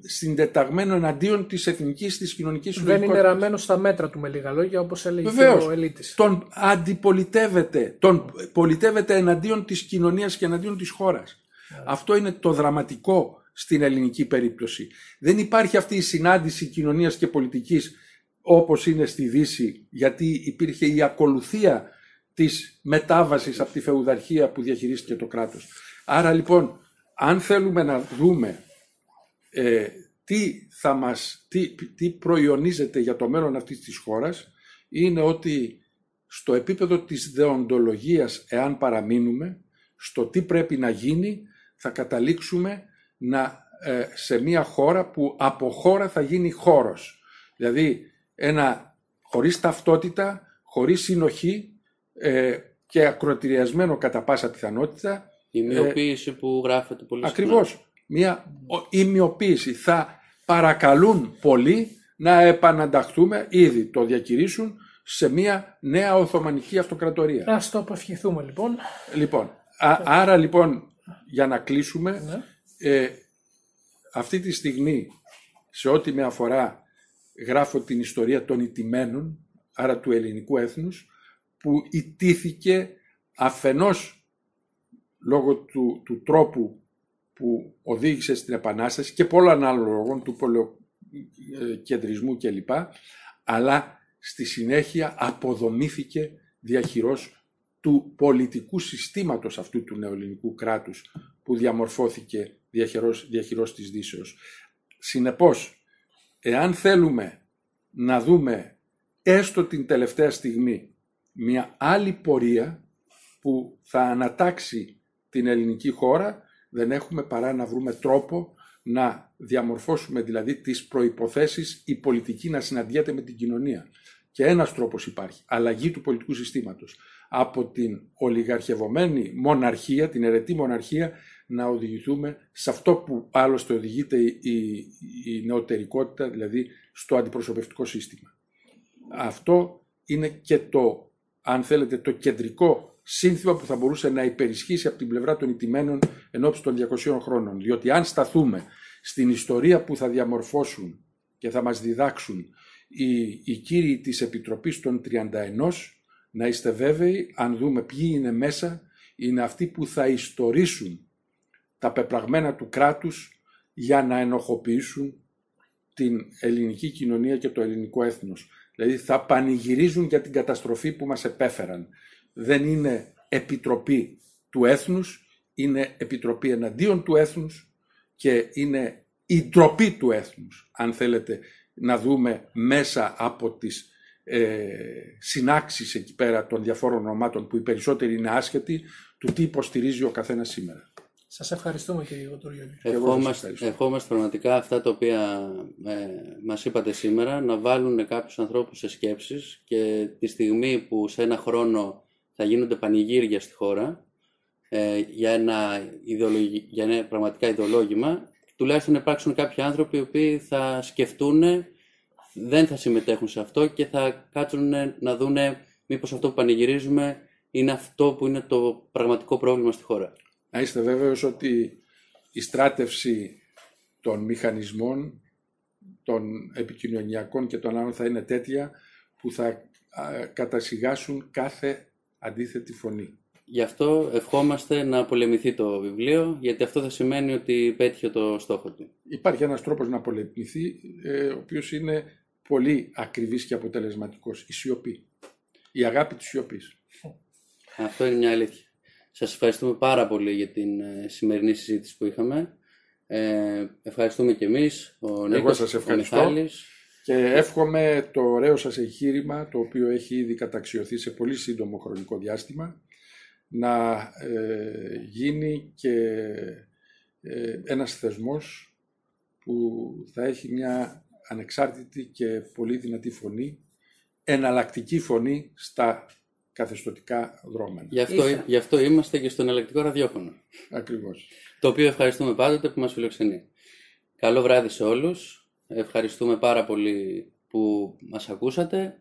συντεταγμένο εναντίον της εθνικής της κοινωνικής Δεν είναι ραμμένο στα μέτρα του με λίγα λόγια όπως έλεγε Βεβαίως, ο Ελίτης. τον αντιπολιτεύεται, τον πολιτεύεται εναντίον της κοινωνίας και εναντίον της χώρας. Αυτό είναι το δραματικό στην ελληνική περίπτωση. Δεν υπάρχει αυτή η συνάντηση κοινωνίας και πολιτικής όπως είναι στη Δύση γιατί υπήρχε η ακολουθία της μετάβασης από τη φεουδαρχία που διαχειρίστηκε το κράτος. Άρα λοιπόν, αν θέλουμε να δούμε ε, τι, θα μας, τι, τι προϊονίζεται για το μέλλον αυτής της χώρας, είναι ότι στο επίπεδο της δεοντολογίας, εάν παραμείνουμε, στο τι πρέπει να γίνει, θα καταλήξουμε να, ε, σε μια χώρα που από χώρα θα γίνει χώρος. Δηλαδή, ένα χωρίς ταυτότητα, χωρίς συνοχή, ε, και ακροτηριασμένο κατά πάσα πιθανότητα. Η μειοποίηση που γράφεται πολύ Ακριβώς. Μια ημιοποίηση. Θα παρακαλούν πολύ να επανανταχθούμε, ήδη το διακηρύσουν, σε μια νέα Οθωμανική Αυτοκρατορία. Ας το αποφυχηθούμε λοιπόν. Λοιπόν, άρα λοιπόν για να κλείσουμε, ναι. ε, αυτή τη στιγμή σε ό,τι με αφορά γράφω την ιστορία των ιτημένων, άρα του ελληνικού έθνους, που ιτήθηκε αφενός λόγω του, του τρόπου που οδήγησε στην Επανάσταση και πολλών άλλων λόγων του πολεοκεντρισμού κλπ. Αλλά στη συνέχεια αποδομήθηκε διαχειρός του πολιτικού συστήματος αυτού του νεοελληνικού κράτους που διαμορφώθηκε διαχειρός, διαχειρός της Δύσεως. Συνεπώς, εάν θέλουμε να δούμε έστω την τελευταία στιγμή μια άλλη πορεία που θα ανατάξει την ελληνική χώρα, δεν έχουμε παρά να βρούμε τρόπο να διαμορφώσουμε δηλαδή τις προϋποθέσεις η πολιτική να συναντιέται με την κοινωνία. Και ένας τρόπος υπάρχει, αλλαγή του πολιτικού συστήματος. από την ολιγαρχευομένη μοναρχία, την ερετή μοναρχία, να οδηγηθούμε σε αυτό που άλλωστε οδηγείται η, η νεωτερικότητα, δηλαδή στο αντιπροσωπευτικό σύστημα. Αυτό είναι και το, αν θέλετε, το κεντρικό σύνθημα που θα μπορούσε να υπερισχύσει από την πλευρά των ηττημένων ενώπιση των 200 χρόνων. Διότι αν σταθούμε στην ιστορία που θα διαμορφώσουν και θα μας διδάξουν οι, οι κύριοι της Επιτροπής των 31, να είστε βέβαιοι, αν δούμε ποιοι είναι μέσα, είναι αυτοί που θα ιστορήσουν τα πεπραγμένα του κράτους για να ενοχοποιήσουν την ελληνική κοινωνία και το ελληνικό έθνος. Δηλαδή θα πανηγυρίζουν για την καταστροφή που μας επέφεραν. Δεν είναι επιτροπή του έθνους, είναι επιτροπή εναντίον του έθνους και είναι η ντροπή του έθνους, αν θέλετε να δούμε μέσα από τις ε, συνάξεις εκεί πέρα των διαφόρων ομάτων που οι περισσότεροι είναι άσχετοι του τι υποστηρίζει ο καθένας σήμερα. Σας ευχαριστούμε κύριε Γοτούριολη. Ευχόμαστε, ευχόμαστε πραγματικά αυτά τα οποία ε, μας είπατε σήμερα να βάλουν κάποιους ανθρώπους σε σκέψεις και τη στιγμή που σε ένα χρόνο θα γίνονται πανηγύρια στη χώρα ε, για, ένα για ένα πραγματικά ιδεολόγημα τουλάχιστον υπάρξουν κάποιοι άνθρωποι οι οποίοι θα σκεφτούν, δεν θα συμμετέχουν σε αυτό και θα κάτσουν να δούνε μήπως αυτό που πανηγυρίζουμε είναι αυτό που είναι το πραγματικό πρόβλημα στη χώρα. Να είστε βέβαιος ότι η στράτευση των μηχανισμών, των επικοινωνιακών και των άλλων θα είναι τέτοια που θα κατασυγάσουν κάθε αντίθετη φωνή. Γι' αυτό ευχόμαστε να πολεμηθεί το βιβλίο, γιατί αυτό θα σημαίνει ότι πέτυχε το στόχο του. Υπάρχει ένας τρόπος να πολεμηθεί, ε, ο οποίος είναι πολύ ακριβής και αποτελεσματικός. Η σιωπή. Η αγάπη της σιωπής. Αυτό είναι μια αλήθεια. Σας ευχαριστούμε πάρα πολύ για την ε, σημερινή συζήτηση που είχαμε. Ε, ευχαριστούμε και εμείς, ο Νίκος, Εγώ σας ευχαριστώ. Και εύχομαι το ωραίο σας εγχείρημα, το οποίο έχει ήδη καταξιωθεί σε πολύ σύντομο χρονικό διάστημα, να ε, γίνει και ε, ένας θεσμός που θα έχει μια ανεξάρτητη και πολύ δυνατή φωνή, εναλλακτική φωνή στα καθεστωτικά δρόμενα. Γι' αυτό, γι αυτό είμαστε και στο εναλλακτικό ραδιόφωνο. Ακριβώς. Το οποίο ευχαριστούμε πάντοτε που μας φιλοξενεί. Καλό βράδυ σε όλους. Ευχαριστούμε πάρα πολύ που μας ακούσατε.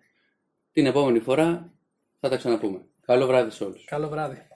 Την επόμενη φορά θα τα ξαναπούμε. Καλό βράδυ σε όλους. Καλό βράδυ.